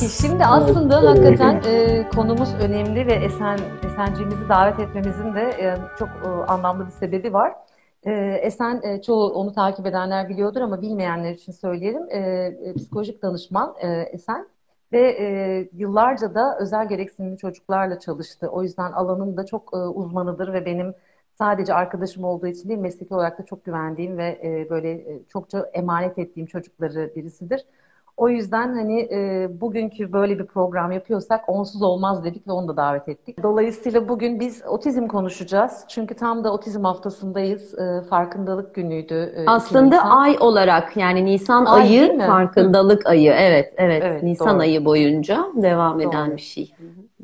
Peki şimdi aslında evet, hakikaten e, konumuz önemli ve Esen Esenciğimizi davet etmemizin de e, çok e, anlamlı bir sebebi var. E, Esen e, çoğu onu takip edenler biliyordur ama bilmeyenler için söyleyelim. E, e, psikolojik danışman e, Esen ve e, yıllarca da özel gereksinimli çocuklarla çalıştı. O yüzden alanın da çok e, uzmanıdır ve benim sadece arkadaşım olduğu için değil mesleki olarak da çok güvendiğim ve e, böyle e, çokça emanet ettiğim çocukları birisidir. O yüzden hani e, bugünkü böyle bir program yapıyorsak onsuz olmaz dedik ve onu da davet ettik. Dolayısıyla bugün biz otizm konuşacağız. Çünkü tam da otizm haftasındayız. E, farkındalık günüydü. E, Aslında ay olarak yani Nisan ay ayı farkındalık ayı. Evet, evet. evet Nisan doğru. ayı boyunca devam eden doğru. bir şey.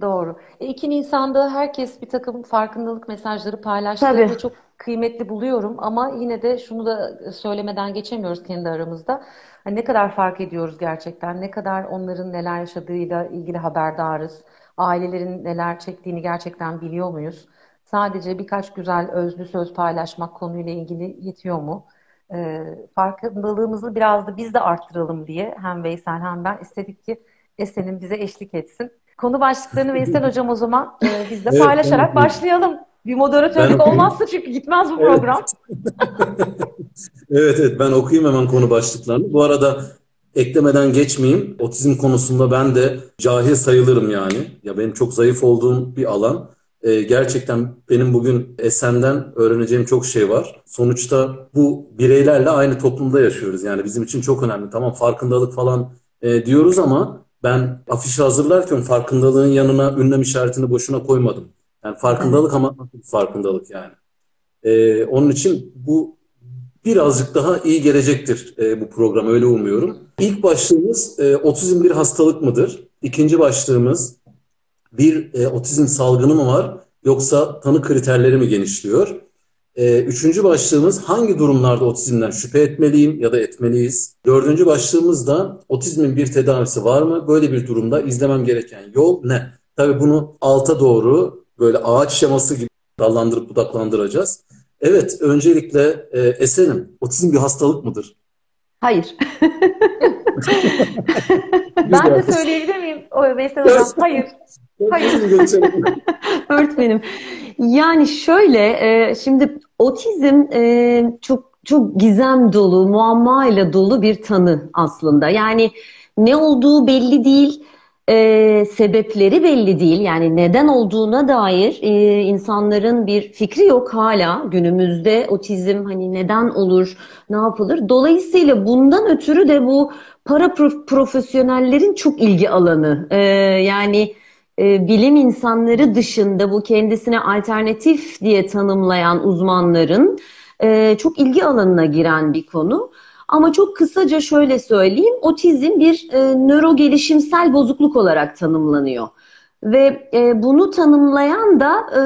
Doğru. E, 2 Nisan'da herkes bir takım farkındalık mesajları paylaştı ve çok kıymetli buluyorum ama yine de şunu da söylemeden geçemiyoruz kendi aramızda. Hani ne kadar fark ediyoruz gerçekten, ne kadar onların neler yaşadığıyla ilgili haberdarız, ailelerin neler çektiğini gerçekten biliyor muyuz? Sadece birkaç güzel özlü söz paylaşmak konuyla ilgili yetiyor mu? E, farkındalığımızı biraz da biz de arttıralım diye hem Veysel hem ben istedik ki Esen'in bize eşlik etsin. Konu başlıklarını Veysel Hocam o zaman e, biz de paylaşarak evet, başlayalım. Bir moderatörlük olmazsa çünkü gitmez bu program. evet evet ben okuyayım hemen konu başlıklarını. Bu arada eklemeden geçmeyeyim. Otizm konusunda ben de cahil sayılırım yani. Ya benim çok zayıf olduğum bir alan. Ee, gerçekten benim bugün Esen'den öğreneceğim çok şey var. Sonuçta bu bireylerle aynı toplumda yaşıyoruz. Yani bizim için çok önemli. Tamam farkındalık falan e, diyoruz ama ben afiş hazırlarken farkındalığın yanına ünlem işaretini boşuna koymadım. Yani farkındalık ama farkındalık yani. Ee, onun için bu birazcık daha iyi gelecektir e, bu program öyle umuyorum. İlk başlığımız e, otizm bir hastalık mıdır? İkinci başlığımız bir e, otizm salgını mı var yoksa tanı kriterleri mi genişliyor? E, üçüncü başlığımız hangi durumlarda otizmden şüphe etmeliyim ya da etmeliyiz? Dördüncü başlığımız da otizmin bir tedavisi var mı? Böyle bir durumda izlemem gereken yol ne? Tabii bunu alta doğru böyle ağaç şeması gibi dallandırıp budaklandıracağız. Evet, öncelikle e, Esen'im, otizm bir hastalık mıdır? Hayır. ben de söyleyebilir miyim? O Veysel Hocam, hayır. Hayır. Öğretmenim. Yani şöyle, e, şimdi otizm e, çok çok gizem dolu, muamma ile dolu bir tanı aslında. Yani ne olduğu belli değil e, sebepleri belli değil. Yani neden olduğuna dair e, insanların bir fikri yok hala günümüzde otizm hani neden olur, ne yapılır. Dolayısıyla bundan ötürü de bu para profesyonellerin çok ilgi alanı. E, yani e, bilim insanları dışında bu kendisine alternatif diye tanımlayan uzmanların e, çok ilgi alanına giren bir konu. Ama çok kısaca şöyle söyleyeyim, otizm bir e, nöro gelişimsel bozukluk olarak tanımlanıyor. Ve e, bunu tanımlayan da e,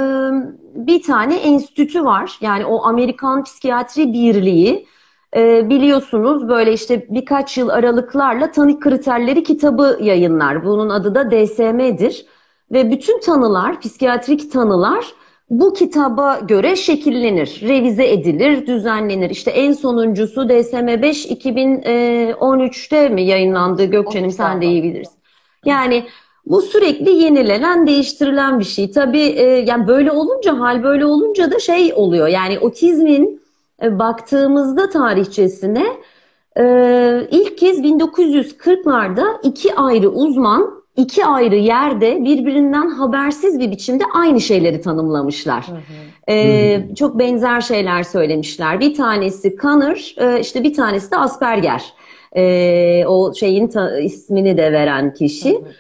bir tane enstitü var. Yani o Amerikan Psikiyatri Birliği e, biliyorsunuz böyle işte birkaç yıl aralıklarla tanı kriterleri kitabı yayınlar. Bunun adı da DSM'dir. Ve bütün tanılar, psikiyatrik tanılar bu kitaba göre şekillenir, revize edilir, düzenlenir. İşte en sonuncusu DSM-5 2013'te mi yayınlandı Gökçen'im sen de iyi bilirsin. Yani bu sürekli yenilenen, değiştirilen bir şey. Tabii e, yani böyle olunca, hal böyle olunca da şey oluyor. Yani otizmin e, baktığımızda tarihçesine e, ilk kez 1940'larda iki ayrı uzman iki ayrı yerde birbirinden habersiz bir biçimde aynı şeyleri tanımlamışlar. Hı hı. Ee, hı hı. Çok benzer şeyler söylemişler. Bir tanesi Kanner, e, işte bir tanesi de Asperger. Ee, o şeyin ismini de veren kişi. Hı hı.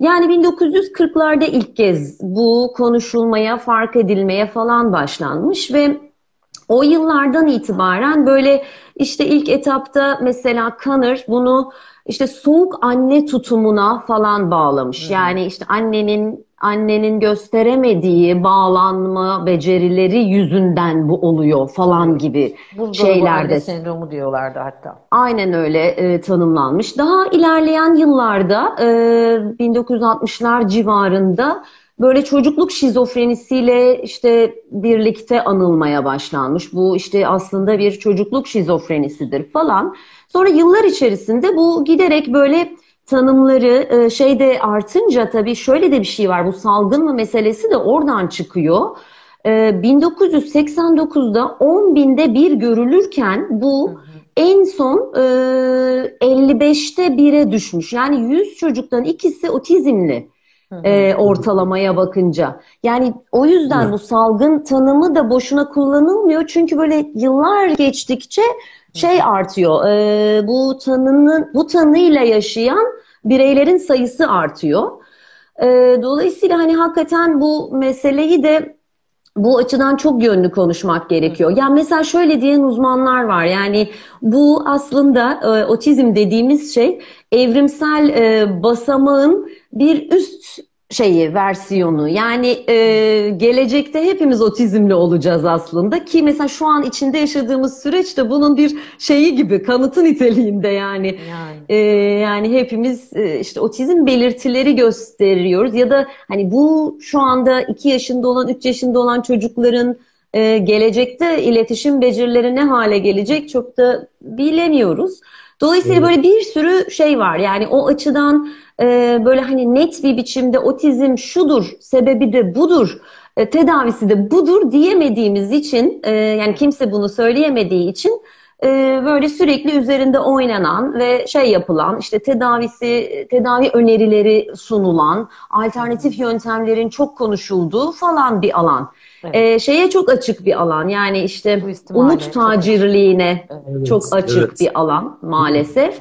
Yani 1940'larda ilk kez bu konuşulmaya, fark edilmeye falan başlanmış ve o yıllardan itibaren böyle işte ilk etapta mesela Kanner bunu işte soğuk anne tutumuna falan bağlamış. Hı. Yani işte annenin annenin gösteremediği bağlanma becerileri yüzünden bu oluyor falan gibi Buzdolabı şeylerde. sendromu diyorlardı hatta. Aynen öyle e, tanımlanmış. Daha ilerleyen yıllarda e, 1960'lar civarında böyle çocukluk şizofrenisiyle işte birlikte anılmaya başlanmış. Bu işte aslında bir çocukluk şizofrenisidir falan. Sonra yıllar içerisinde bu giderek böyle tanımları e, şeyde artınca tabii şöyle de bir şey var. Bu salgın mı meselesi de oradan çıkıyor. 1989'da 10 binde bir görülürken bu en son 55'te 1'e düşmüş. Yani 100 çocuktan ikisi otizmli e, ortalamaya bakınca. Yani o yüzden Hı. bu salgın tanımı da boşuna kullanılmıyor. Çünkü böyle yıllar geçtikçe şey artıyor. E, bu tanının bu tanıyla yaşayan bireylerin sayısı artıyor. E, dolayısıyla hani hakikaten bu meseleyi de bu açıdan çok yönlü konuşmak gerekiyor. Yani mesela şöyle diyen uzmanlar var. Yani bu aslında e, otizm dediğimiz şey evrimsel e, basamağın bir üst şeyi, versiyonu. Yani e, gelecekte hepimiz otizmli olacağız aslında ki mesela şu an içinde yaşadığımız süreç de bunun bir şeyi gibi, kanıtı niteliğinde yani. Yani, e, yani hepimiz e, işte otizm belirtileri gösteriyoruz ya da hani bu şu anda 2 yaşında olan, 3 yaşında olan çocukların e, gelecekte iletişim becerileri ne hale gelecek çok da bilemiyoruz. Dolayısıyla böyle bir sürü şey var. Yani o açıdan e, böyle hani net bir biçimde otizm şudur, sebebi de budur, e, tedavisi de budur diyemediğimiz için, e, yani kimse bunu söyleyemediği için e, böyle sürekli üzerinde oynanan ve şey yapılan, işte tedavisi, tedavi önerileri sunulan, alternatif yöntemlerin çok konuşulduğu falan bir alan. Evet. E, şeye çok açık bir alan. Yani işte umut tacirliğine evet. çok açık evet. bir alan maalesef.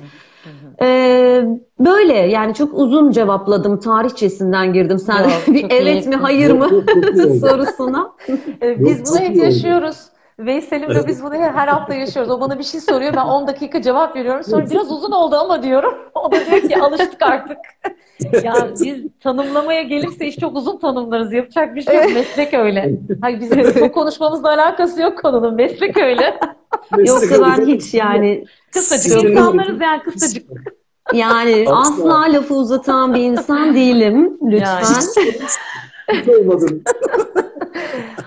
Ee, böyle yani çok uzun cevapladım. Tarihçesinden girdim. Sen Yok, bir evet iyi. mi hayır mı sorusuna. Ee, biz bunu hep yaşıyoruz. Veysel'im de biz bunu her hafta yaşıyoruz. O bana bir şey soruyor. Ben 10 dakika cevap veriyorum. Sonra biraz uzun oldu ama diyorum. O da diyor ki alıştık artık. ya biz tanımlamaya gelirse iş çok uzun tanımlarız. Yapacak bir şey yok. Meslek öyle. Hayır bizim çok konuşmamızla alakası yok konunun. Meslek öyle. Yok kadar hiç yani. Kısacık insanlarız yani kısacık. Yani asla lafı uzatan bir insan değilim. Lütfen. Yani.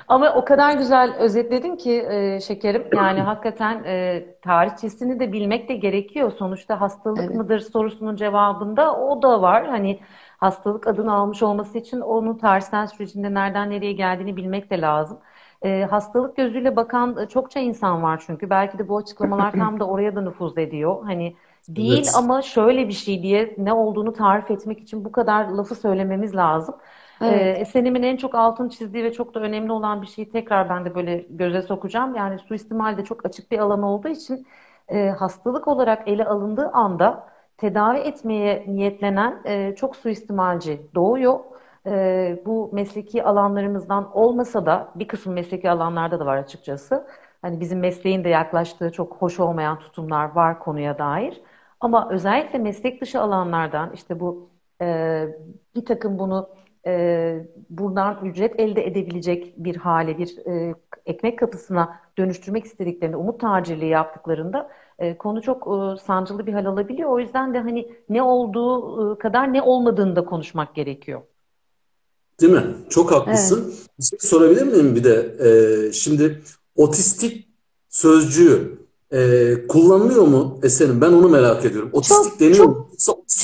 Ama o kadar güzel özetledin ki e, şekerim. Yani hakikaten e, tarihçesini de bilmek de gerekiyor. Sonuçta hastalık evet. mıdır sorusunun cevabında o da var. Hani hastalık adını almış olması için onun tarihsel sürecinde nereden nereye geldiğini bilmek de lazım. E, hastalık gözüyle bakan çokça insan var çünkü. Belki de bu açıklamalar tam da oraya da nüfuz ediyor. Hani değil evet. ama şöyle bir şey diye ne olduğunu tarif etmek için bu kadar lafı söylememiz lazım. Evet. Ee, Esenim'in en çok altını çizdiği ve çok da önemli olan bir şeyi tekrar ben de böyle göze sokacağım. Yani suistimal de çok açık bir alan olduğu için e, hastalık olarak ele alındığı anda tedavi etmeye niyetlenen e, çok suistimalci doğuyor. E, bu mesleki alanlarımızdan olmasa da bir kısım mesleki alanlarda da var açıkçası. Hani bizim mesleğin de yaklaştığı çok hoş olmayan tutumlar var konuya dair. Ama özellikle meslek dışı alanlardan işte bu e, bir takım bunu e, buradan ücret elde edebilecek bir hale, bir e, ekmek kapısına dönüştürmek istediklerinde, umut tacirliği yaptıklarında e, konu çok e, sancılı bir hal alabiliyor. O yüzden de hani ne olduğu e, kadar ne olmadığını da konuşmak gerekiyor. Değil mi? Çok haklısın. Evet. Bir şey sorabilir miyim bir de? Ee, şimdi otistik sözcüğü e, kullanılıyor mu Esen'im? Ben onu merak ediyorum. Otistik çok, deniyor çok, mu?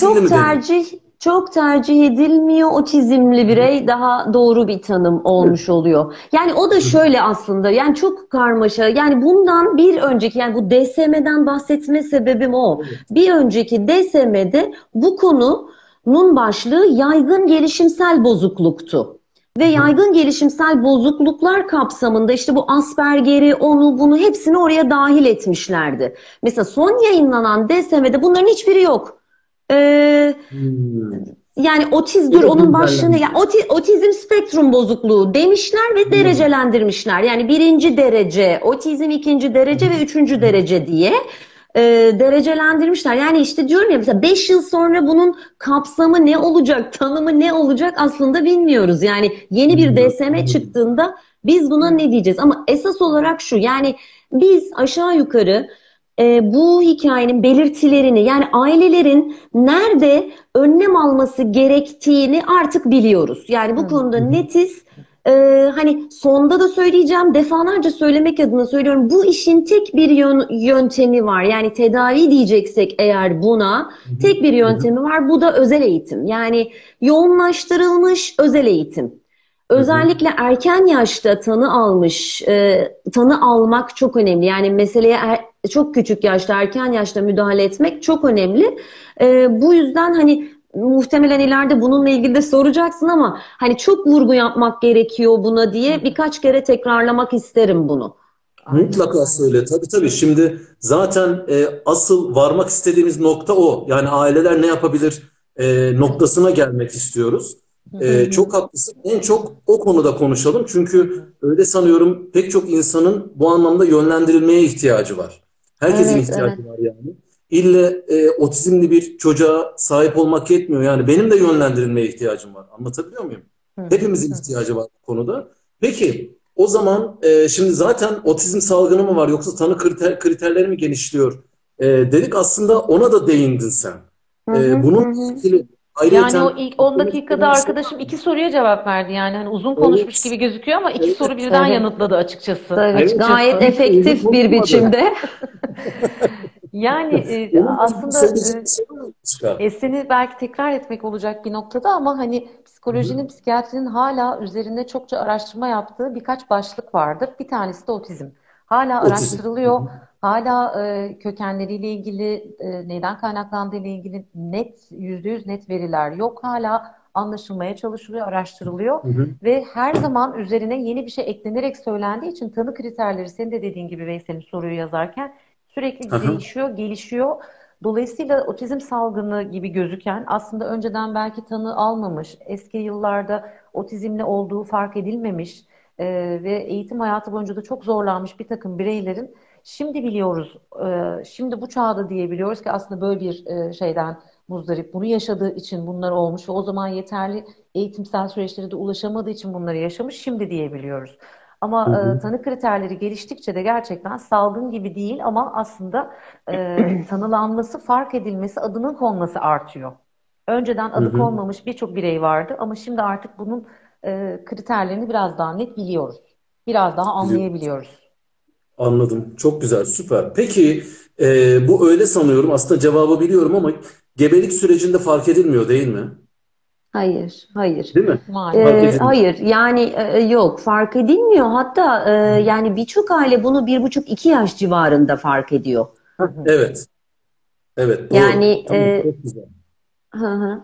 Çok tercih çok tercih edilmiyor. Otizmli birey daha doğru bir tanım olmuş oluyor. Yani o da şöyle aslında yani çok karmaşa. Yani bundan bir önceki yani bu DSM'den bahsetme sebebim o. Bir önceki DSM'de bu konunun başlığı yaygın gelişimsel bozukluktu. Ve yaygın gelişimsel bozukluklar kapsamında işte bu Asperger'i, onu bunu hepsini oraya dahil etmişlerdi. Mesela son yayınlanan DSM'de bunların hiçbiri yok. Ee, hmm. Yani otizdir onun başlığını, yani oti, otizm spektrum bozukluğu demişler ve hmm. derecelendirmişler. Yani birinci derece, otizm ikinci derece ve üçüncü derece diye e, derecelendirmişler. Yani işte diyorum ya mesela 5 yıl sonra bunun kapsamı ne olacak, tanımı ne olacak aslında bilmiyoruz. Yani yeni bir DSM çıktığında biz buna ne diyeceğiz? Ama esas olarak şu yani biz aşağı yukarı e, bu hikayenin belirtilerini yani ailelerin nerede önlem alması gerektiğini artık biliyoruz. Yani bu konuda netiz e, hani sonda da söyleyeceğim, defalarca söylemek adına söylüyorum. Bu işin tek bir yön, yöntemi var. Yani tedavi diyeceksek eğer buna tek bir yöntemi var. Bu da özel eğitim. Yani yoğunlaştırılmış özel eğitim. Özellikle erken yaşta tanı almış, e, tanı almak çok önemli. Yani meseleye er, çok küçük yaşta, erken yaşta müdahale etmek çok önemli. E, bu yüzden hani muhtemelen ileride bununla ilgili de soracaksın ama hani çok vurgu yapmak gerekiyor buna diye birkaç kere tekrarlamak isterim bunu. Mutlaka söyle. Tabii tabii. Şimdi zaten e, asıl varmak istediğimiz nokta o. Yani aileler ne yapabilir e, noktasına gelmek istiyoruz. E, çok haklısın. En çok o konuda konuşalım. Çünkü öyle sanıyorum pek çok insanın bu anlamda yönlendirilmeye ihtiyacı var. Herkesin Evet, ihtiyacı evet. var yani. İlle e, otizmli bir çocuğa sahip olmak yetmiyor. Yani benim de yönlendirilmeye ihtiyacım var. Anlatabiliyor muyum? Hepimizin ihtiyacı var bu konuda. Peki o zaman e, şimdi zaten otizm salgını mı var yoksa tanı kriter, kriterleri mi genişliyor? E, dedik aslında ona da değindin sen. E, bununla ilgili Yani ayrıyeten o ilk 10 dakikada arkadaşım iki soruya cevap verdi yani. Hani uzun konuşmuş gibi gözüküyor ama iki Evet, soru birden evet. yanıtladı açıkçası. Evet, Evet, gayet çok- efektif bir biçimde. Yani e, aslında e, şey? E, seni belki tekrar etmek olacak bir noktada ama hani psikolojinin, psikiyatrinin hala üzerinde çokça araştırma yaptığı birkaç başlık vardır. Bir tanesi de otizm. Hala Otizm. araştırılıyor. Hala e, kökenleriyle ilgili, e, neyden kaynaklandığı ile ilgili net, yüzde yüz net veriler yok. Hala anlaşılmaya çalışılıyor, araştırılıyor. Hı hı. Ve her zaman üzerine yeni bir şey eklenerek söylendiği için tanı kriterleri senin de dediğin gibi Veysel'in soruyu yazarken sürekli Aha. değişiyor, gelişiyor. Dolayısıyla otizm salgını gibi gözüken aslında önceden belki tanı almamış, eski yıllarda otizmli olduğu fark edilmemiş e, ve eğitim hayatı boyunca da çok zorlanmış bir takım bireylerin şimdi biliyoruz, e, şimdi bu çağda diyebiliyoruz ki aslında böyle bir e, şeyden muzdarip, bunu yaşadığı için bunlar olmuş ve o zaman yeterli eğitimsel süreçlere de ulaşamadığı için bunları yaşamış, şimdi diyebiliyoruz. Ama Hı hı. e, tanı kriterleri geliştikçe de gerçekten salgın gibi değil ama aslında e, tanılanması, fark edilmesi, adının konması artıyor. Önceden adı Hı hı. konmamış birçok birey vardı ama şimdi artık bunun e, kriterlerini biraz daha net biliyoruz. Biraz daha anlayabiliyoruz. Anladım. Çok güzel, süper. Peki e, bu öyle sanıyorum. Aslında cevabı biliyorum ama gebelik sürecinde fark edilmiyor değil mi? Hayır, hayır. Değil mi? Maalesef. Ee, hayır yani e, yok fark edilmiyor hatta e, yani birçok aile bunu bir buçuk iki yaş civarında fark ediyor. Evet. Evet, doğru. Yani, Tamam, e, çok güzel. Hı hı.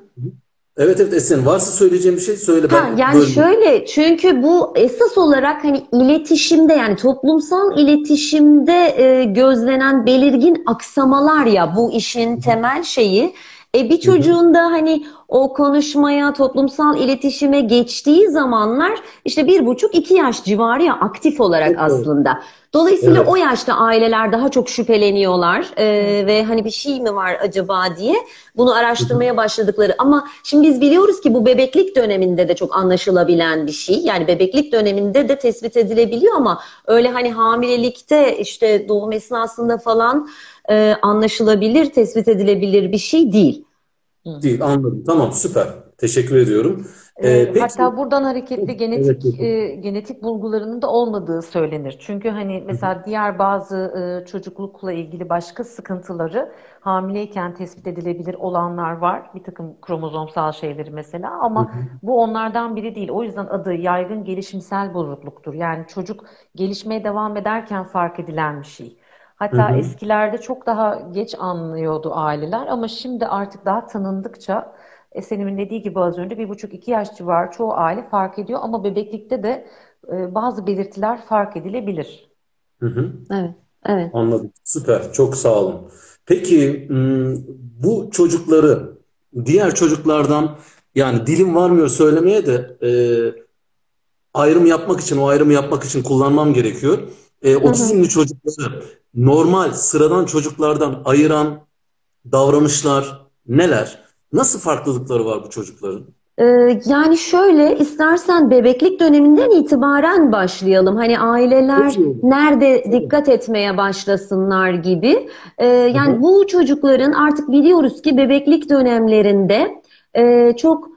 Evet evet Esen varsa söyleyeceğim bir şey söyle Ha, ben yani bölmeyeyim. şöyle çünkü bu esas olarak hani iletişimde yani toplumsal iletişimde e, gözlenen belirgin aksamalar ya bu işin temel şeyi. E, bir çocuğun da hani o konuşmaya, toplumsal iletişime geçtiği zamanlar işte bir buçuk iki yaş civarı ya aktif olarak doğru. aslında. Dolayısıyla Evet. o yaşta aileler daha çok şüpheleniyorlar e, ve hani bir şey mi var acaba diye bunu araştırmaya başladıkları. Ama şimdi biz biliyoruz ki bu bebeklik döneminde de çok anlaşılabilen bir şey. Yani bebeklik döneminde de tespit edilebiliyor ama öyle hani hamilelikte işte doğum esnasında falan e, anlaşılabilir, tespit edilebilir bir şey değil. Değil anladım. Tamam süper. Teşekkür ediyorum. Ee, peki hatta buradan hareketli genetik Evet, evet. e, genetik bulgularının da olmadığı söylenir. Çünkü hani mesela diğer bazı e, çocuklukla ilgili başka sıkıntıları hamileyken tespit edilebilir olanlar var. Bir takım kromozomsal şeyleri mesela ama bu onlardan biri değil. O yüzden adı yaygın gelişimsel bozukluktur. Yani çocuk gelişmeye devam ederken fark edilen bir şey. Hatta Hı hı. eskilerde çok daha geç anlıyordu aileler ama şimdi artık daha tanındıkça Esenim'in dediği gibi az önce bir buçuk iki yaş civarı çoğu aile fark ediyor ama bebeklikte de e, bazı belirtiler fark edilebilir. Hı hı. Evet, evet. Anladım. Süper. Çok sağ olun. Peki bu çocukları diğer çocuklardan yani dilim varmıyor söylemeye de e, ayrım yapmak için o ayrımı yapmak için kullanmam gerekiyor. E, otizmli çocukları normal sıradan çocuklardan ayıran davranışlar neler? Nasıl farklılıkları var bu çocukların? Ee, yani şöyle istersen bebeklik döneminden itibaren başlayalım. Hani aileler nerede dikkat etmeye başlasınlar gibi. Ee, yani bu çocukların artık biliyoruz ki bebeklik dönemlerinde e, çok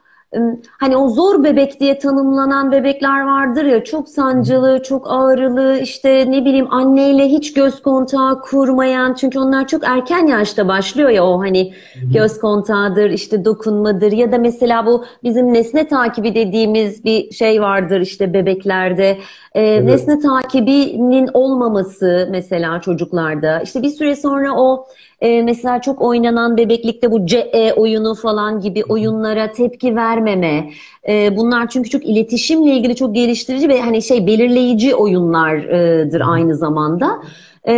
hani o zor bebek diye tanımlanan bebekler vardır ya çok sancılı, çok ağrılı işte ne bileyim anneyle hiç göz kontağı kurmayan çünkü onlar çok erken yaşta başlıyor ya o hani göz kontağıdır işte dokunmadır ya da mesela bu bizim nesne takibi dediğimiz bir şey vardır işte bebeklerde ee, evet. nesne takibinin olmaması mesela çocuklarda işte bir süre sonra o e, mesela çok oynanan bebeklikte bu CE oyunu falan gibi oyunlara tepki vermeme. E, bunlar çünkü çok iletişimle ilgili çok geliştirici ve hani şey belirleyici oyunlardır aynı zamanda. E,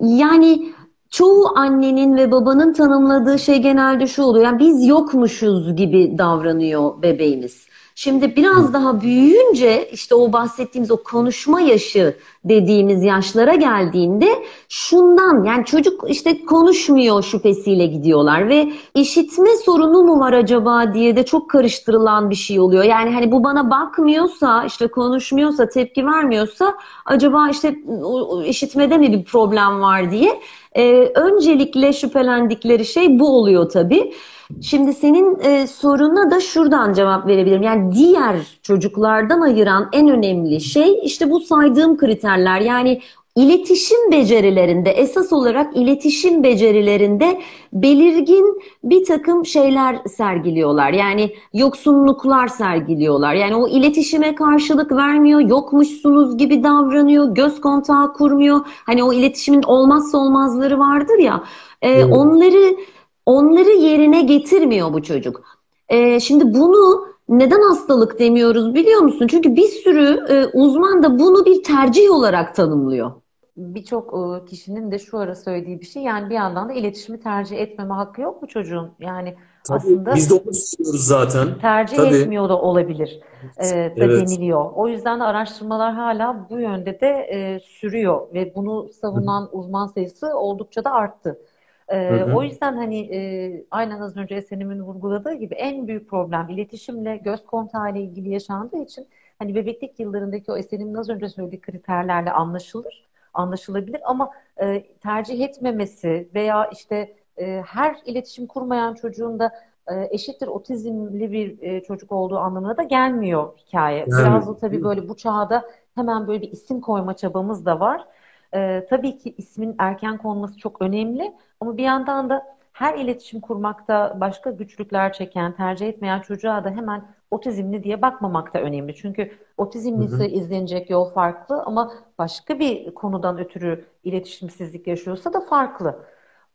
yani çoğu annenin ve babanın tanımladığı şey genelde şu oluyor. Yani biz yokmuşuz gibi davranıyor bebeğimiz. Şimdi biraz daha büyüyünce işte o bahsettiğimiz o konuşma yaşı dediğimiz yaşlara geldiğinde şundan yani çocuk işte konuşmuyor şüphesiyle gidiyorlar ve işitme sorunu mu var acaba diye de çok karıştırılan bir şey oluyor. Yani hani bu bana bakmıyorsa işte konuşmuyorsa tepki vermiyorsa acaba işte işitmede mi bir problem var diye e, öncelikle şüphelendikleri şey bu oluyor tabii. Şimdi senin e, soruna da şuradan cevap verebilirim. Yani diğer çocuklardan ayıran en önemli şey işte bu saydığım kriterler. Yani iletişim becerilerinde esas olarak iletişim becerilerinde belirgin bir takım şeyler sergiliyorlar. Yani yoksunluklar sergiliyorlar. Yani o iletişime karşılık vermiyor, yokmuşsunuz gibi davranıyor, göz kontağı kurmuyor. Hani o iletişimin olmazsa olmazları vardır ya. E, onları onları yerine getirmiyor bu çocuk. E, şimdi bunu neden hastalık demiyoruz biliyor musun? Çünkü bir sürü e, uzman da bunu bir tercih olarak tanımlıyor. Birçok e, kişinin de şu ara söylediği bir şey yani bir yandan da iletişimi tercih etmeme hakkı yok mu çocuğun? Yani Tabii, aslında biz de onu istiyoruz zaten. Tercih Tabii. etmiyor da olabilir e, da evet. deniliyor. O yüzden de araştırmalar hala bu yönde de e, sürüyor ve bunu savunan uzman sayısı oldukça da arttı. E, O yüzden hani e, aynen az önce Esenim'in vurguladığı gibi en büyük problem iletişimle, göz kontağı ile ilgili yaşandığı için hani bebeklik yıllarındaki o Esenim'in az önce söylediği kriterlerle anlaşılır, anlaşılabilir ama e, tercih etmemesi veya işte e, her iletişim kurmayan çocuğun da e, eşittir otizmli bir e, çocuk olduğu anlamına da gelmiyor hikaye. Yani, Biraz da tabii böyle bu çağda hemen böyle bir isim koyma çabamız da var. E, tabii ki ismin erken konması çok önemli ama bir yandan da her iletişim kurmakta başka güçlükler çeken, tercih etmeyen çocuğa da hemen otizmli diye bakmamak da önemli. Çünkü otizmlisi izlenecek yol farklı ama başka bir konudan ötürü iletişimsizlik yaşıyorsa da farklı.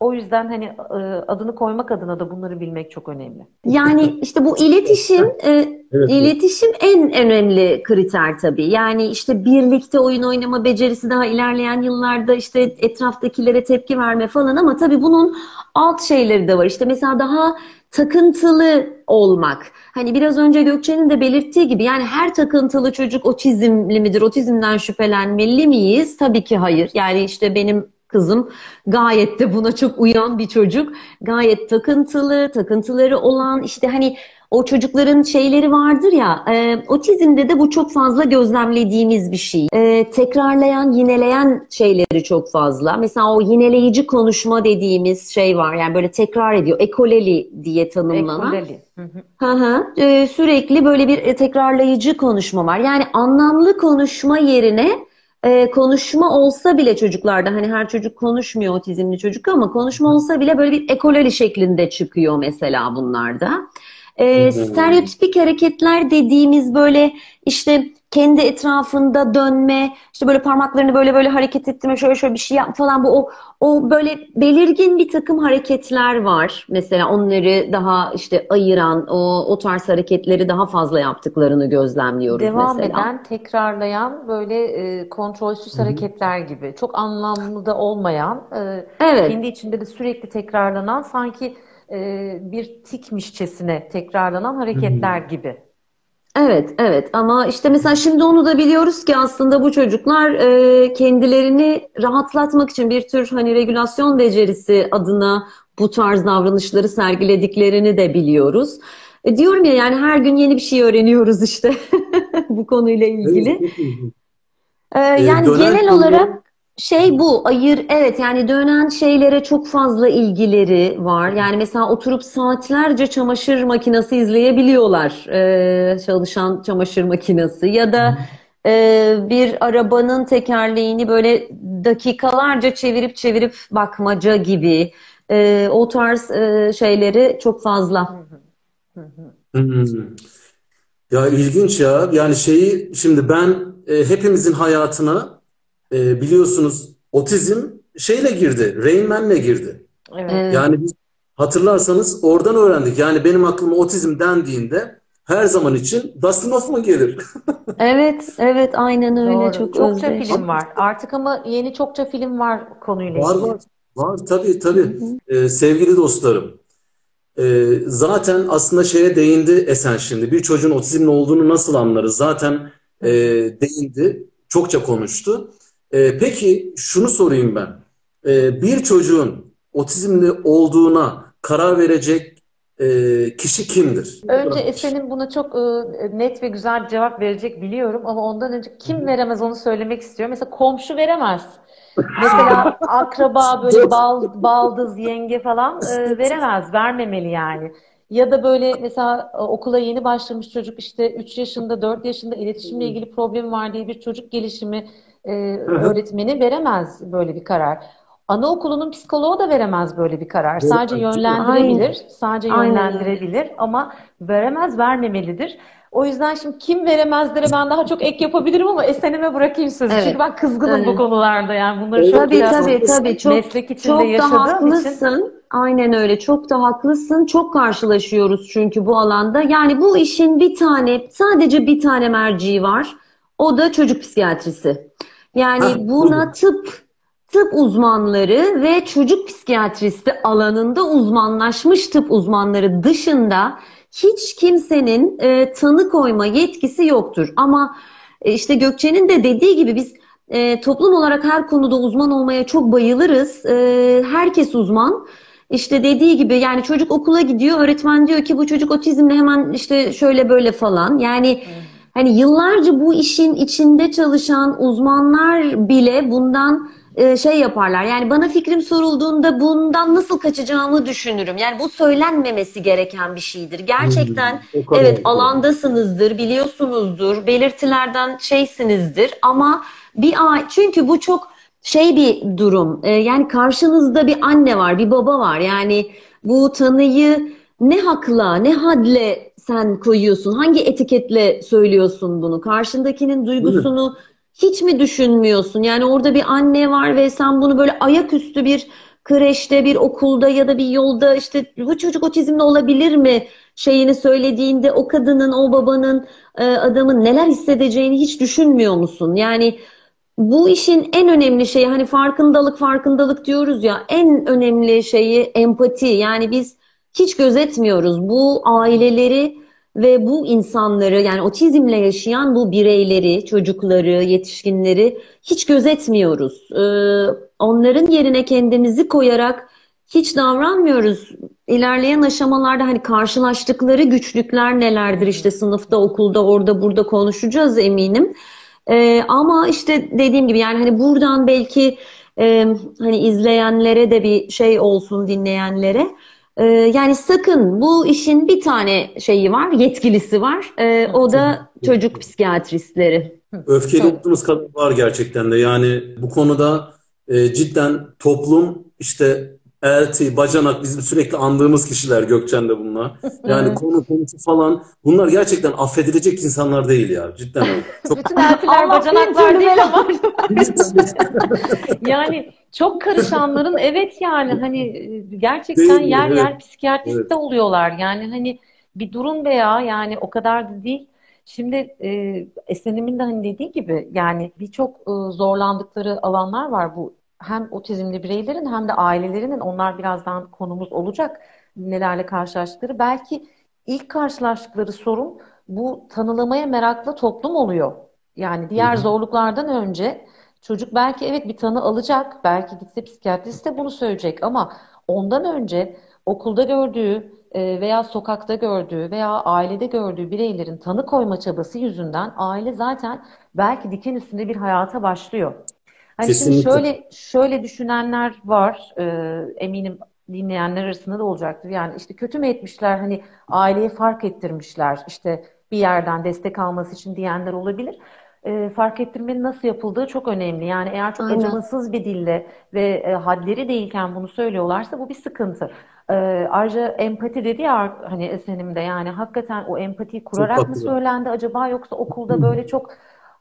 O yüzden hani e, adını koymak adına da bunları bilmek çok önemli. Yani işte bu iletişim e, evet, iletişim en önemli kriter tabii. Yani işte birlikte oyun oynama becerisi daha ilerleyen yıllarda işte etraftakilere tepki verme falan ama tabii bunun alt şeyleri de var. İşte mesela daha takıntılı olmak. Hani biraz önce Gökçe'nin de belirttiği gibi yani her takıntılı çocuk otizmli midir? Otizmden şüphelenmeli miyiz? Tabii ki hayır. Yani işte benim kızım gayet de buna çok uyan bir çocuk. Gayet takıntılı, takıntıları olan işte hani o çocukların şeyleri vardır ya e, otizmde de bu çok fazla gözlemlediğimiz bir şey. E, tekrarlayan, yineleyen şeyleri çok fazla. Mesela o yineleyici konuşma dediğimiz şey var. Yani böyle tekrar ediyor. Ekoleli diye tanımlanan. Ekoleli. Hı hı. E, sürekli böyle bir tekrarlayıcı konuşma var. Yani anlamlı konuşma yerine e, konuşma olsa bile çocuklarda hani her çocuk konuşmuyor otizmli çocuk ama konuşma olsa bile böyle bir ekolali şeklinde çıkıyor mesela bunlarda. E, stereotipik hareketler dediğimiz böyle işte kendi etrafında dönme, işte böyle parmaklarını böyle böyle hareket ettirme, şöyle şöyle bir şey yap falan bu o o böyle belirgin bir takım hareketler var. Mesela onları daha işte ayıran, o o tarz hareketleri daha fazla yaptıklarını gözlemliyoruz Devam mesela. eden, tekrarlayan böyle e, kontrolsüz Hı-hı. hareketler gibi. Çok anlamlı da olmayan, e, evet. kendi içinde de sürekli tekrarlanan sanki e, bir tikmişçesine tekrarlanan hareketler Hı-hı. gibi. Evet, evet ama işte mesela şimdi onu da biliyoruz ki aslında bu çocuklar e, kendilerini rahatlatmak için bir tür hani regülasyon becerisi adına bu tarz davranışları sergilediklerini de biliyoruz. E, diyorum ya yani her gün yeni bir şey öğreniyoruz işte bu konuyla ilgili. Evet. E, yani genel olarak şey bu ayır evet yani dönen şeylere çok fazla ilgileri var. Yani mesela oturup saatlerce çamaşır makinesi izleyebiliyorlar. Ee, çalışan çamaşır makinesi ya da e, bir arabanın tekerleğini böyle dakikalarca çevirip çevirip bakmaca gibi e, o tarz e, şeyleri çok fazla. Ya ilginç ya. Yani şeyi şimdi ben e, hepimizin hayatına e, biliyorsunuz otizm şeyle girdi. Rain Man'le girdi. Evet. Yani biz hatırlarsanız oradan öğrendik. Yani benim aklıma otizm dendiğinde her zaman için Dustin Hoffman gelir. Evet, evet aynen öyle Doğru. çok Çokça özdeş. film var. Artık ama yeni çokça film var konuyla Var ilgili. var. Var tabii tabii. Ee, sevgili dostlarım. ee, zaten aslında şeye değindi Esen şimdi. Bir çocuğun otizmli olduğunu nasıl anlarız? Zaten ee, değindi. Çokça konuştu. Ee, peki şunu sorayım ben. Ee, bir çocuğun otizmli olduğuna karar verecek ee, kişi kimdir? Önce Esen'in buna çok e, net ve güzel cevap verecek biliyorum ama ondan önce kim veremez onu söylemek istiyorum. Mesela komşu veremez. Mesela akraba böyle bal, baldız, yenge falan e, veremez, vermemeli yani. Ya da böyle mesela e, okula yeni başlamış çocuk işte 3 yaşında, 4 yaşında iletişimle ilgili problemi var diye bir çocuk gelişimi e, öğretmeni veremez böyle bir karar. Anaokulunun psikoloğu da veremez böyle bir karar. Sadece yönlendirebilir, sadece Aynen yönlendirebilir ama veremez, vermemelidir. O yüzden şimdi kim veremezlere ben daha çok ek yapabilirim ama Esen'ime bırakayım sözü. Evet. Çünkü ben kızgınım bu Evet. konularda yani bunları çok Tabii biraz tabii tabii çok meslek içinde çok da yaşadığım için. haklısın. Aynen öyle. Çok da haklısın. Çok karşılaşıyoruz çünkü bu alanda. Yani bu işin bir tane, sadece bir tane merciği var. O da çocuk psikiyatrisi. Yani Heh, buna buyurun. tıp tıp uzmanları ve çocuk psikiyatristi alanında uzmanlaşmış tıp uzmanları dışında hiç kimsenin e, tanı koyma yetkisi yoktur. Ama e, işte Gökçe'nin de dediği gibi biz e, toplum olarak her konuda uzman olmaya çok bayılırız. E, herkes uzman. İşte dediği gibi yani çocuk okula gidiyor, öğretmen diyor ki bu çocuk otizmle hemen işte şöyle böyle falan. Yani hani yıllarca bu işin içinde çalışan uzmanlar bile bundan e, şey yaparlar. Yani bana fikrim sorulduğunda bundan nasıl kaçacağımı düşünürüm. Yani bu söylenmemesi gereken bir şeydir. Gerçekten Hmm, evet alandasınızdır, biliyorsunuzdur, belirtilerden şeysinizdir ama bir çünkü bu çok şey bir durum. E, yani karşınızda bir anne var, bir baba var. Yani bu tanıyı ne hakla, ne hadle sen koyuyorsun? Hangi etiketle söylüyorsun bunu? Karşındakinin duygusunu hiç mi düşünmüyorsun? Yani orada bir anne var ve sen bunu böyle ayaküstü bir kreşte, bir okulda ya da bir yolda işte bu çocuk otizmli olabilir mi şeyini söylediğinde o kadının, o babanın, e, adamın neler hissedeceğini hiç düşünmüyor musun? Yani bu işin en önemli şeyi hani farkındalık farkındalık diyoruz ya en önemli şeyi empati. Yani biz hiç gözetmiyoruz bu aileleri ve bu insanları yani otizmle yaşayan bu bireyleri, çocukları, yetişkinleri hiç gözetmiyoruz. Ee, onların yerine kendimizi koyarak hiç davranmıyoruz. İlerleyen aşamalarda hani karşılaştıkları güçlükler nelerdir işte sınıfta, okulda, orada, burada konuşacağız eminim. Ee, ama işte dediğim gibi yani hani buradan belki e, hani izleyenlere de bir şey olsun dinleyenlere. Ee, yani sakın bu işin bir tane şeyi var, yetkilisi var. Ee, o da çocuk psikiyatristleri. Öfkeli olduğumuz kadar var gerçekten de. Yani bu konuda e, cidden toplum işte elti, bacanak bizim sürekli andığımız kişiler Gökçen de bunlar. Yani Evet. konu konusu falan bunlar gerçekten affedilecek insanlar değil ya. Cidden öyle. Çok Bütün eltiler, bacanaklar değil ama yani çok karışanların evet yani hani gerçekten Değil mi? yer Evet. yer psikiyatrist Evet. de oluyorlar. Yani hani bir durun be ya yani o kadar da değil. Şimdi e, Esen'imin de hani dediği gibi yani birçok e, zorlandıkları alanlar var bu hem otizmli bireylerin hem de ailelerinin onlar birazdan konumuz olacak nelerle karşılaştıkları. Belki ilk karşılaştıkları sorun bu tanılamaya meraklı toplum oluyor. Yani diğer Hı hı. zorluklardan önce çocuk belki evet bir tanı alacak, belki gitse psikiyatrist de bunu söyleyecek ama ondan önce okulda gördüğü e, veya sokakta gördüğü veya ailede gördüğü bireylerin tanı koyma çabası yüzünden aile zaten belki diken üstünde bir hayata başlıyor. Hani Kesinlikle. şimdi şöyle şöyle düşünenler var. E, eminim dinleyenler arasında da olacaktır. Yani işte kötü mü etmişler hani aileye fark ettirmişler işte bir yerden destek alması için diyenler olabilir. E, fark ettirmenin nasıl yapıldığı çok önemli. Yani eğer çok Aynen. acımasız bir dille ve e, hadleri değilken bunu söylüyorlarsa bu bir sıkıntı. E, ayrıca empati dedi ya hani Esen'imde yani hakikaten o empatiyi kurarak mı söylendi acaba yoksa okulda böyle çok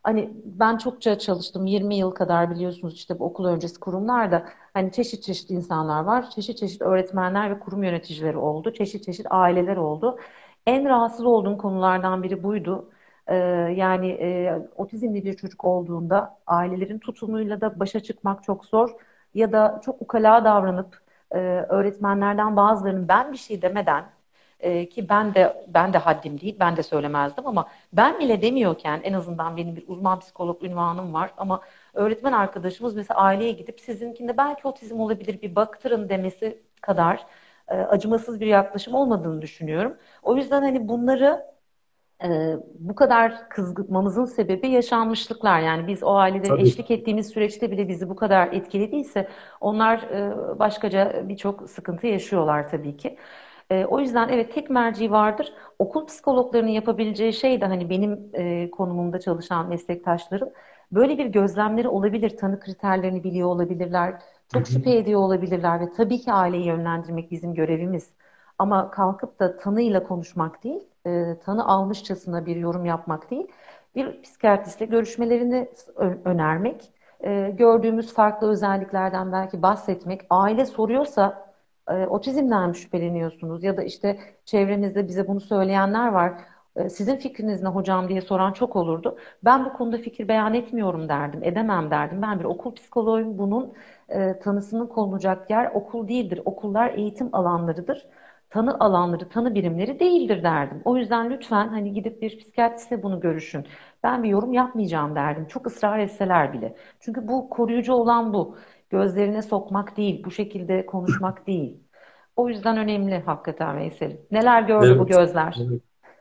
Hani ben çokça çalıştım 20 yıl kadar biliyorsunuz işte bu okul öncesi kurumlarda hani çeşit çeşit insanlar var. Çeşit çeşit öğretmenler ve kurum yöneticileri oldu. Çeşit çeşit aileler oldu. En rahatsız olduğum konulardan biri buydu. Ee, yani e, otizmli bir çocuk olduğunda ailelerin tutumuyla da başa çıkmak çok zor ya da çok ukala davranıp e, öğretmenlerden bazılarının ben bir şey demeden e, ki ben de ben de haddim değil, ben de söylemezdim ama ben bile demiyorken en azından benim bir uzman psikolog ünvanım var ama öğretmen arkadaşımız mesela aileye gidip sizinkinde belki otizm olabilir bir baktırın demesi kadar e, acımasız bir yaklaşım olmadığını düşünüyorum. O yüzden hani bunları e, bu kadar kızgıtmamızın sebebi yaşanmışlıklar. Yani biz o ailede Tabii. eşlik ettiğimiz süreçte bile bizi bu kadar etkilediyse onlar e, başkaca birçok sıkıntı yaşıyorlar tabii ki. E, o yüzden evet tek merci vardır. Okul psikologlarının yapabileceği şey de hani benim e, konumumda çalışan meslektaşlarım böyle bir gözlemleri olabilir. Tanı kriterlerini biliyor olabilirler. Çok şüphe ediyor olabilirler ve tabii ki aileyi yönlendirmek bizim görevimiz. Ama kalkıp da tanıyla konuşmak değil, e, tanı almışçasına bir yorum yapmak değil, bir psikiyatristle görüşmelerini önermek, e, gördüğümüz farklı özelliklerden belki bahsetmek, aile soruyorsa e, otizmden şüpheleniyorsunuz ya da işte çevrenizde bize bunu söyleyenler var. E, sizin fikriniz ne hocam diye soran çok olurdu. Ben bu konuda fikir beyan etmiyorum derdim, edemem derdim. Ben bir okul psikoloğuyum. Bunun e, tanısının konulacak yer okul değildir. Okullar eğitim alanlarıdır. Tanı alanları, tanı birimleri değildir derdim. O yüzden lütfen hani gidip bir psikiyatristle bunu görüşün. Ben bir yorum yapmayacağım derdim. Çok ısrar etseler bile. Çünkü bu koruyucu olan bu gözlerine sokmak değil, bu şekilde konuşmak değil. O yüzden önemli hakikaten Veysel. Neler gördü evet, bu gözler? Evet.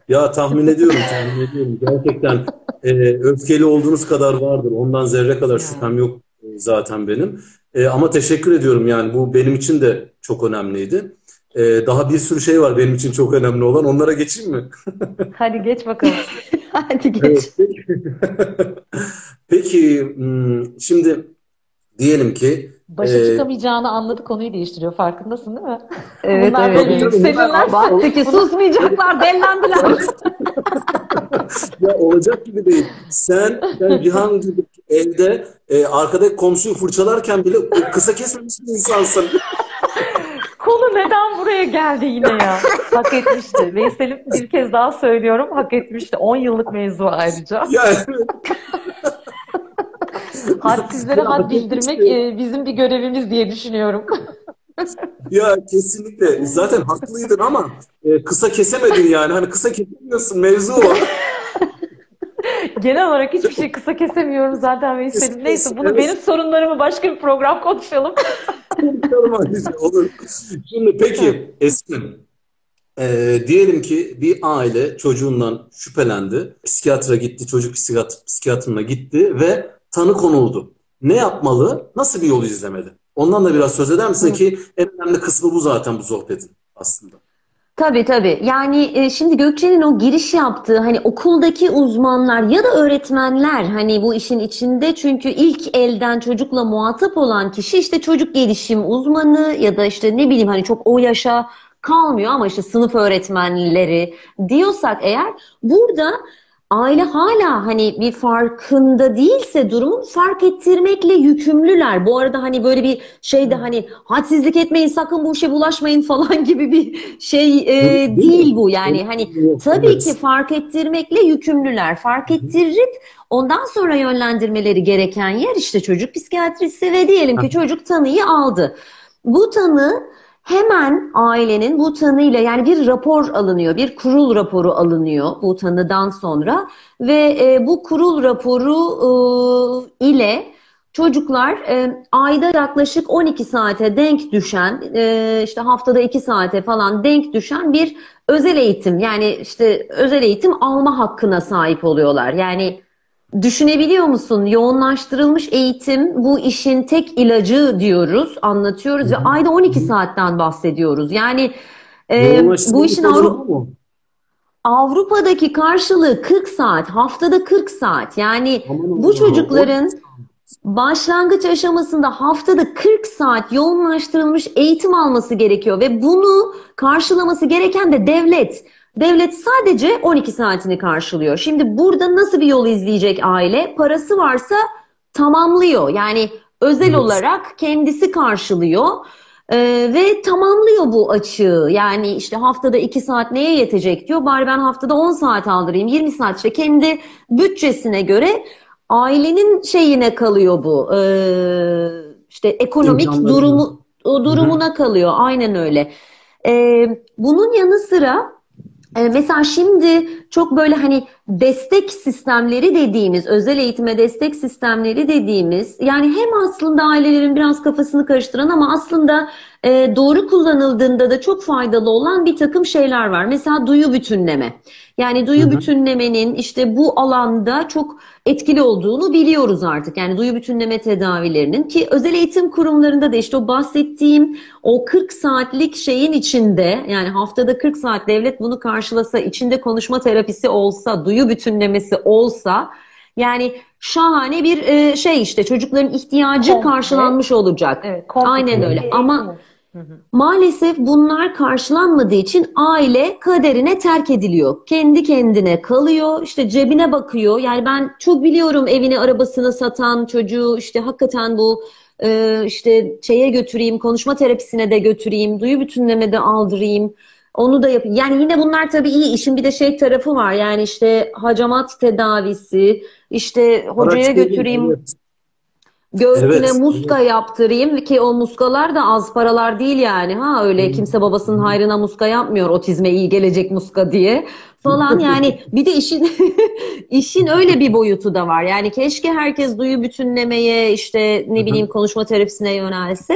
Ya tahmin ediyorum, tahmin ediyorum. Gerçekten e, öfkeli olduğunuz kadar vardır. Ondan zerre kadar şüphem yok e, zaten benim. E, ama teşekkür ediyorum yani bu benim için de çok önemliydi. E, daha bir sürü şey var benim için çok önemli olan. Onlara geçeyim mi? Hadi geç bakalım. Hadi geç. Evet, peki. peki hmm, şimdi diyelim ki Başa e, çıkamayacağını anladı konuyu değiştiriyor. Farkındasın değil mi? Evet Bunlar evet. Böyle yükselirler. Baktı ki susmayacaklar, dellendiler. ya olacak gibi değil. Sen, sen Cihan gibi evde e, arkadaki komşuyu fırçalarken bile kısa kesmemiş bir insansın. Konu neden buraya geldi yine ya? Hak etmişti. Veysel'im bir kez daha söylüyorum. Hak etmişti. 10 yıllık mevzu ayrıca. Ya evet. Hadsizlere had bildirmek e, bizim bir görevimiz diye düşünüyorum. ya kesinlikle. Zaten haklıydın ama e, kısa kesemedin yani. Hani kısa kesemiyorsun mevzu o. Genel olarak hiçbir şey kısa kesemiyorum zaten Veysel'im. Neyse bunu benim sorunlarımı başka bir program konuşalım. Olur. Şimdi peki Esin, e, diyelim ki bir aile çocuğundan şüphelendi. Psikiyatra gitti, çocuk psikiyatr, psikiyatrına gitti ve tanı konuldu. Ne yapmalı? Nasıl bir yol izlemeli? Ondan da biraz söz eder misin Hı. ki en önemli kısmı bu zaten bu sohbetin aslında. Tabii tabii. Yani e, şimdi Gökçe'nin o giriş yaptığı hani okuldaki uzmanlar ya da öğretmenler hani bu işin içinde çünkü ilk elden çocukla muhatap olan kişi işte çocuk gelişim uzmanı ya da işte ne bileyim hani çok o yaşa kalmıyor ama işte sınıf öğretmenleri diyorsak eğer burada aile hala hani bir farkında değilse durumun fark ettirmekle yükümlüler. Bu arada hani böyle bir şey de hani hadsizlik etmeyin sakın bu işe bulaşmayın falan gibi bir şey e, değil. bu. Yani hani tabii ki fark ettirmekle yükümlüler. Fark ettirip ondan sonra yönlendirmeleri gereken yer işte çocuk psikiyatrisi ve diyelim ki çocuk tanıyı aldı. Bu tanı hemen ailenin bu tanıyla yani bir rapor alınıyor, bir kurul raporu alınıyor bu tanıdan sonra ve e, bu kurul raporu e, ile çocuklar e, ayda yaklaşık 12 saate denk düşen, e, işte haftada 2 saate falan denk düşen bir özel eğitim yani işte özel eğitim alma hakkına sahip oluyorlar. Yani Düşünebiliyor musun? Yoğunlaştırılmış eğitim bu işin tek ilacı diyoruz, anlatıyoruz ve ayda 12 Hı-hı. saatten bahsediyoruz. Yani e, bu işin Avrupa Avrupa'daki karşılığı 40 saat, haftada 40 saat. Yani Aman bu çocukların başlangıç aşamasında haftada 40 saat yoğunlaştırılmış eğitim alması gerekiyor ve bunu karşılaması gereken de devlet. Devlet sadece 12 saatini karşılıyor. Şimdi burada nasıl bir yol izleyecek aile? Parası varsa tamamlıyor. Yani özel evet. olarak kendisi karşılıyor. Ee, ve tamamlıyor bu açığı. Yani işte haftada 2 saat neye yetecek diyor. Bari ben haftada 10 saat aldırayım, 20 saat işte kendi bütçesine göre ailenin şeyine kalıyor bu. Ee, işte ekonomik İmkanları durumu o durumuna Hı-hı. kalıyor. Aynen öyle. Ee, bunun yanı sıra mesela şimdi çok böyle hani destek sistemleri dediğimiz, özel eğitime destek sistemleri dediğimiz, yani hem aslında ailelerin biraz kafasını karıştıran ama aslında e, doğru kullanıldığında da çok faydalı olan bir takım şeyler var. Mesela duyu bütünleme. Yani duyu hı hı. bütünlemenin işte bu alanda çok etkili olduğunu biliyoruz artık. Yani duyu bütünleme tedavilerinin ki özel eğitim kurumlarında da işte o bahsettiğim o 40 saatlik şeyin içinde yani haftada 40 saat devlet bunu karşılasa, içinde konuşma terapisi olsa, duyu bütünlemesi olsa yani şahane bir e, şey işte çocukların ihtiyacı komple. karşılanmış olacak. Evet, Aynen öyle. Ama Maalesef bunlar karşılanmadığı için aile kaderine terk ediliyor. Kendi kendine kalıyor, işte cebine bakıyor. Yani ben çok biliyorum evini, arabasını satan çocuğu işte hakikaten bu e, işte şeye götüreyim, konuşma terapisine de götüreyim, duyu bütünleme de aldırayım. Onu da yapayım. Yani yine bunlar tabii iyi. İşin bir de şey tarafı var. Yani işte hacamat tedavisi, işte hocaya Araç götüreyim. Evet. Göğsüne evet, muska yaptırayım ki o muskalar da az paralar değil yani. Ha öyle kimse babasının hayrına muska yapmıyor otizme iyi gelecek muska diye falan yani bir de işin işin öyle bir boyutu da var. Yani keşke herkes duyu bütünlemeye işte ne bileyim konuşma terapisine yönelse.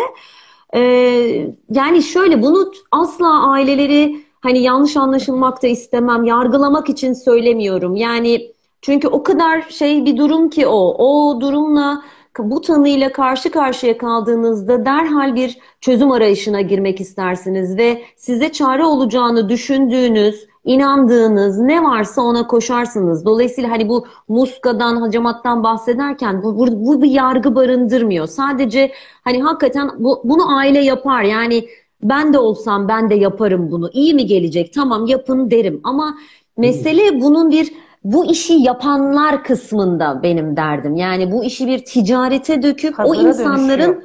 Ee, yani şöyle bunu asla aileleri hani yanlış anlaşılmak da istemem. Yargılamak için söylemiyorum. Yani çünkü o kadar şey bir durum ki o. O durumla bu tanıyla karşı karşıya kaldığınızda derhal bir çözüm arayışına girmek istersiniz ve size çare olacağını düşündüğünüz, inandığınız ne varsa ona koşarsınız. Dolayısıyla hani bu muskadan, hacamattan bahsederken bu, bu, bu bir yargı barındırmıyor. Sadece hani hakikaten bu, bunu aile yapar. Yani ben de olsam ben de yaparım bunu. İyi mi gelecek? Tamam yapın derim. Ama mesele bunun bir bu işi yapanlar kısmında benim derdim. Yani bu işi bir ticarete döküp Pazara o insanların dönüşüyor.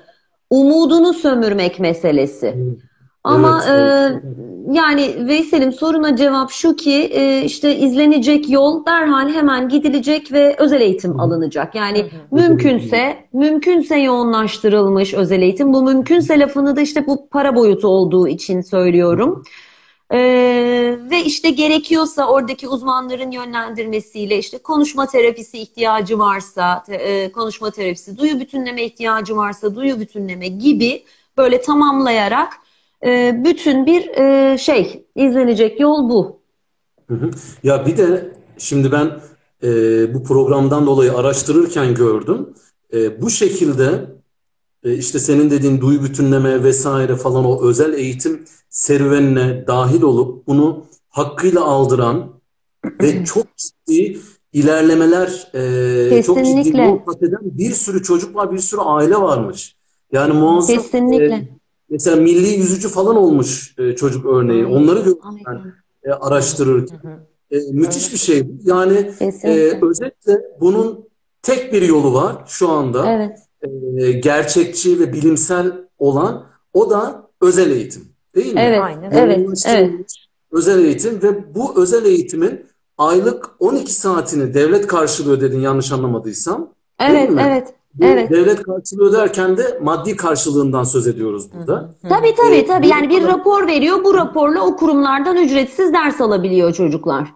umudunu sömürmek meselesi. Ama evet, e, yani Veysel'im soruna cevap şu ki e, işte izlenecek yol derhal hemen gidilecek ve özel eğitim Hı. alınacak. Yani Hı. mümkünse mümkünse yoğunlaştırılmış özel eğitim. Bu mümkünse lafını da işte bu para boyutu olduğu için söylüyorum. Ee, ve işte gerekiyorsa oradaki uzmanların yönlendirmesiyle işte konuşma terapisi ihtiyacı varsa e, konuşma terapisi, duyu bütünleme ihtiyacı varsa duyu bütünleme gibi böyle tamamlayarak e, bütün bir e, şey izlenecek yol bu. Hı hı. Ya bir de şimdi ben e, bu programdan dolayı araştırırken gördüm. E, bu şekilde e, işte senin dediğin duyu bütünleme vesaire falan o özel eğitim serüvenine dahil olup bunu hakkıyla aldıran ve çok ciddi ilerlemeler, e, çok ciddi eden bir sürü çocuk var, bir sürü aile varmış. Yani muazzam. Kesinlikle. E, mesela milli yüzücü falan olmuş e, çocuk örneği. Aynen. Onları gördüm ben e, araştırırken. E, müthiş bir şey. Yani e, özetle bunun tek bir yolu var şu anda. Evet. E, gerçekçi ve bilimsel olan o da özel eğitim. Değil mi? Evet, Aynen. evet, evet. Özel eğitim ve bu özel eğitimin aylık 12 saatini devlet karşılıyor dedin yanlış anlamadıysam. Evet, evet. Bu evet. Devlet karşılığı derken de maddi karşılığından söz ediyoruz burada. Tabii tabii ee, tabii. Yani bir rapor veriyor. Bu raporla o kurumlardan ücretsiz ders alabiliyor çocuklar.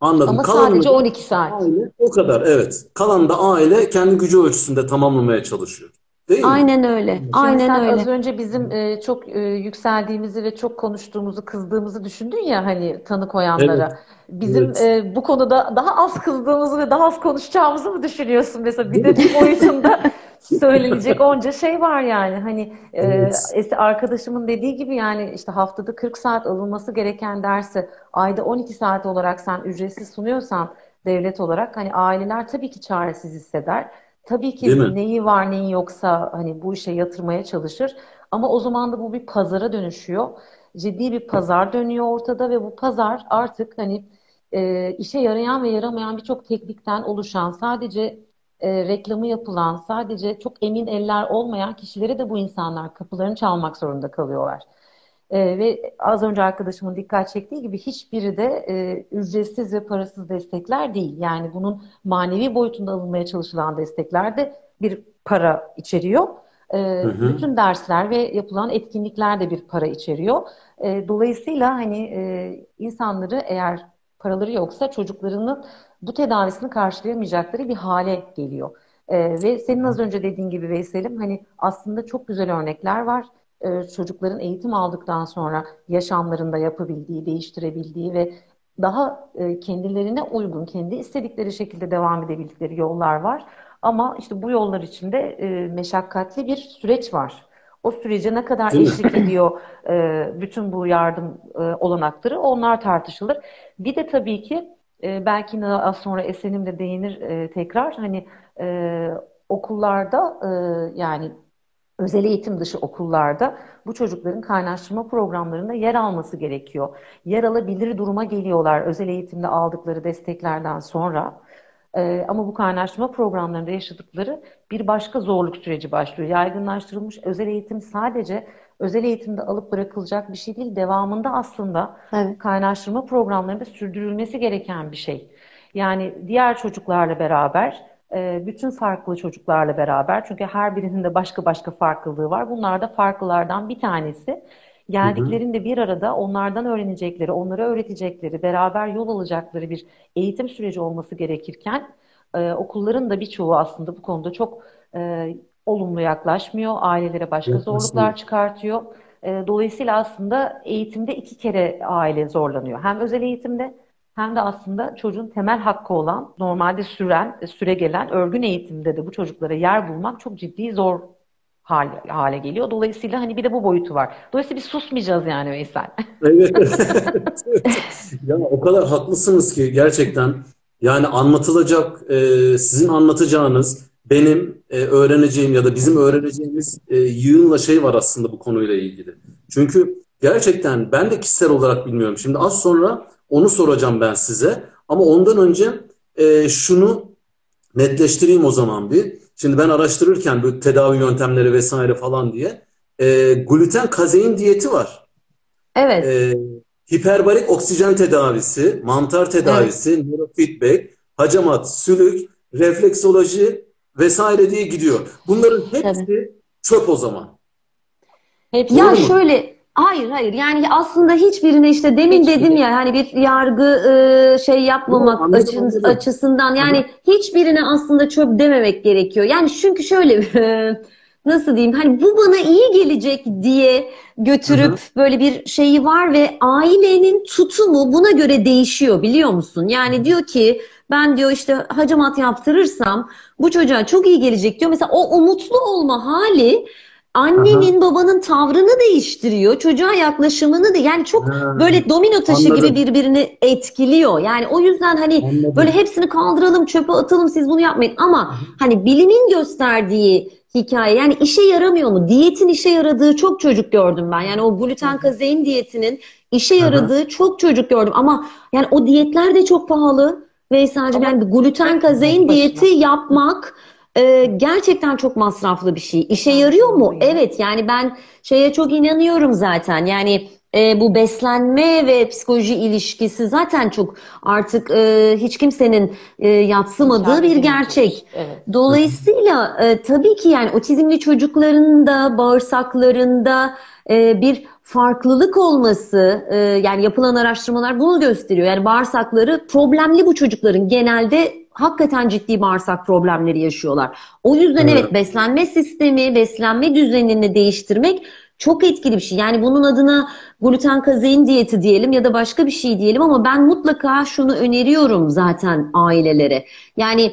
Anladım. Ama Kalanını sadece 12 saat. Aile, o kadar evet. Kalan da aile kendi gücü ölçüsünde tamamlamaya çalışıyor. Değil mi? Aynen öyle. Şimdi Aynen sen öyle. az önce bizim e, çok e, yükseldiğimizi ve çok konuştuğumuzu, kızdığımızı düşündün ya hani tanı koyanlara. Evet. Bizim Evet. e, bu konuda daha az kızdığımızı ve daha az konuşacağımızı mı düşünüyorsun mesela? Bir de bu boyutunda söylenecek onca şey var yani. Hani e, Evet. arkadaşımın dediği gibi yani işte haftada 40 saat alınması gereken dersi ayda 12 saat olarak sen ücretsiz sunuyorsan devlet olarak hani aileler tabii ki çaresiz hisseder. Tabii ki Değil mi? neyi var neyi yoksa hani bu işe yatırmaya çalışır. Ama o zaman da bu bir pazara dönüşüyor. Ciddi bir pazar dönüyor ortada ve bu pazar artık hani e, işe yarayan ve yaramayan birçok teknikten oluşan, sadece e, reklamı yapılan, sadece çok emin eller olmayan kişilere de bu insanlar kapılarını çalmak zorunda kalıyorlar. E, ve az önce arkadaşımın dikkat çektiği gibi hiçbiri de e, ücretsiz ve parasız destekler değil. Yani bunun manevi boyutunda alınmaya çalışılan destekler de bir para içeriyor. E, Hı hı. bütün dersler ve yapılan etkinlikler de bir para içeriyor. E, dolayısıyla hani e, insanları eğer paraları yoksa çocuklarının bu tedavisini karşılayamayacakları bir hale geliyor. E, ve senin az önce dediğin gibi Veysel'im hani aslında çok güzel örnekler var e, çocukların eğitim aldıktan sonra yaşamlarında yapabildiği, değiştirebildiği ve daha e, kendilerine uygun, kendi istedikleri şekilde devam edebildikleri yollar var. Ama işte bu yollar içinde e, meşakkatli bir süreç var. O sürece ne kadar Değil mi? eşlik ediyor e, bütün bu yardım e, olanakları onlar tartışılır. Bir de tabii ki e, belki az sonra Esen'im de değinir e, tekrar hani e, okullarda e, yani özel eğitim dışı okullarda bu çocukların kaynaştırma programlarında yer alması gerekiyor. Yer alabilir duruma geliyorlar özel eğitimde aldıkları desteklerden sonra. Ee, ama bu kaynaştırma programlarında yaşadıkları bir başka zorluk süreci başlıyor. Yaygınlaştırılmış özel eğitim sadece özel eğitimde alıp bırakılacak bir şey değil. Devamında aslında Evet. kaynaştırma programlarında sürdürülmesi gereken bir şey. Yani diğer çocuklarla beraber, bütün farklı çocuklarla beraber, çünkü her birinin de başka başka farklılığı var. Bunlar da farklılardan bir tanesi. Geldiklerinde bir arada onlardan öğrenecekleri, onlara öğretecekleri, beraber yol alacakları bir eğitim süreci olması gerekirken e, okulların da birçoğu aslında bu konuda çok e, olumlu yaklaşmıyor. Ailelere başka Yaklaşmıyor. zorluklar çıkartıyor. E, dolayısıyla aslında eğitimde iki kere aile zorlanıyor. Hem özel eğitimde hem de aslında çocuğun temel hakkı olan, normalde süren, süre gelen örgün eğitimde de bu çocuklara yer bulmak çok ciddi zor hale, hale geliyor. Dolayısıyla hani bir de bu boyutu var. Dolayısıyla biz susmayacağız yani Veysel. Evet. Ya o kadar haklısınız ki gerçekten yani anlatılacak e, sizin anlatacağınız benim e, öğreneceğim ya da bizim öğreneceğimiz e, yığınla şey var aslında bu konuyla ilgili. Çünkü gerçekten ben de kişisel olarak bilmiyorum. Şimdi az sonra onu soracağım ben size. Ama ondan önce e, şunu netleştireyim o zaman bir. Şimdi ben araştırırken bu tedavi yöntemleri vesaire falan diye e, gluten kazein diyeti var. Evet. E, hiperbarik oksijen tedavisi, mantar tedavisi, neurofeedback, hacamat, sülük, refleksoloji vesaire diye gidiyor. Bunların hepsi çöp o zaman. Hepsi Ya mu? şöyle hayır hayır yani aslında hiçbirine işte demin Hiçbiri. dedim ya hani bir yargı e, şey yapmamak Yok, anladım, anladım. açısından yani hiçbirine aslında çöp dememek gerekiyor. Yani çünkü şöyle nasıl diyeyim hani bu bana iyi gelecek diye götürüp böyle bir şeyi var ve ailenin tutumu buna göre değişiyor biliyor musun? Yani diyor ki ben diyor işte hacamat yaptırırsam bu çocuğa çok iyi gelecek diyor. Mesela o umutlu olma hali annenin babanın tavrını değiştiriyor. Çocuğa yaklaşımını da yani çok Ha, böyle domino taşı anladım. gibi birbirini etkiliyor. Yani o yüzden hani Anladım. böyle hepsini kaldıralım, çöpe atalım siz bunu yapmayın. Ama hani bilimin gösterdiği hikaye yani işe yaramıyor mu? Diyetin işe yaradığı çok çocuk gördüm ben. Yani o gluten kazein diyetinin işe yaradığı çok çocuk gördüm. Ama yani o diyetler de çok pahalı. Veysel'cim yani bir gluten kazein diyeti yapmak e, gerçekten çok masraflı bir şey. İşe yarıyor mu? Evet yani ben şeye çok inanıyorum zaten. Yani e, bu beslenme ve psikoloji ilişkisi zaten çok artık e, hiç kimsenin e, yatsımadığı bir gerçek. Evet. Dolayısıyla e, tabii ki yani otizmli çocukların da bağırsaklarında e, bir farklılık olması e, yani yapılan araştırmalar bunu gösteriyor. Yani bağırsakları problemli bu çocukların genelde hakikaten ciddi bağırsak problemleri yaşıyorlar. O yüzden evet, evet beslenme sistemi, beslenme düzenini değiştirmek çok etkili bir şey. Yani bunun adına gluten kazein diyeti diyelim ya da başka bir şey diyelim ama ben mutlaka şunu öneriyorum zaten ailelere. Yani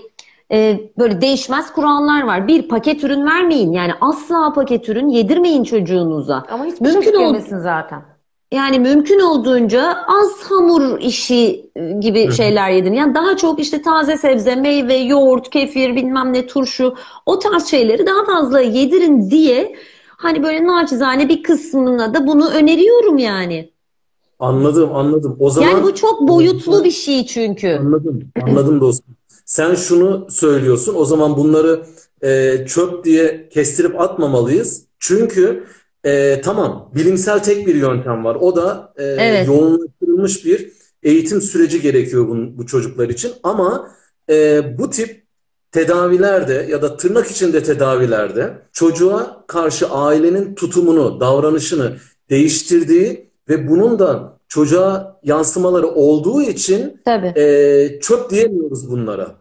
e, böyle değişmez kurallar var. Bir paket ürün vermeyin. Yani asla paket ürün yedirmeyin çocuğunuza. Ama hiçbir şey Mümkün ol- zaten. Yani mümkün olduğunca az hamur işi e, gibi şeyler yedin. Yani daha çok işte taze sebze, meyve, yoğurt, kefir, bilmem ne turşu o tarz şeyleri daha fazla yedirin diye hani böyle naçizane bir kısmına da bunu öneriyorum yani. Anladım, anladım. O zaman Yani bu çok boyutlu bir şey çünkü. Anladım, anladım dostum. Sen şunu söylüyorsun. O zaman bunları e, çöp diye kestirip atmamalıyız. Çünkü e, tamam bilimsel tek bir yöntem var. O da e, evet. yoğunlaştırılmış bir eğitim süreci gerekiyor bu, bu çocuklar için. Ama e, bu tip tedavilerde ya da tırnak içinde tedavilerde çocuğa karşı ailenin tutumunu, davranışını değiştirdiği ve bunun da çocuğa yansımaları olduğu için Tabii. E, çöp diyemiyoruz bunlara.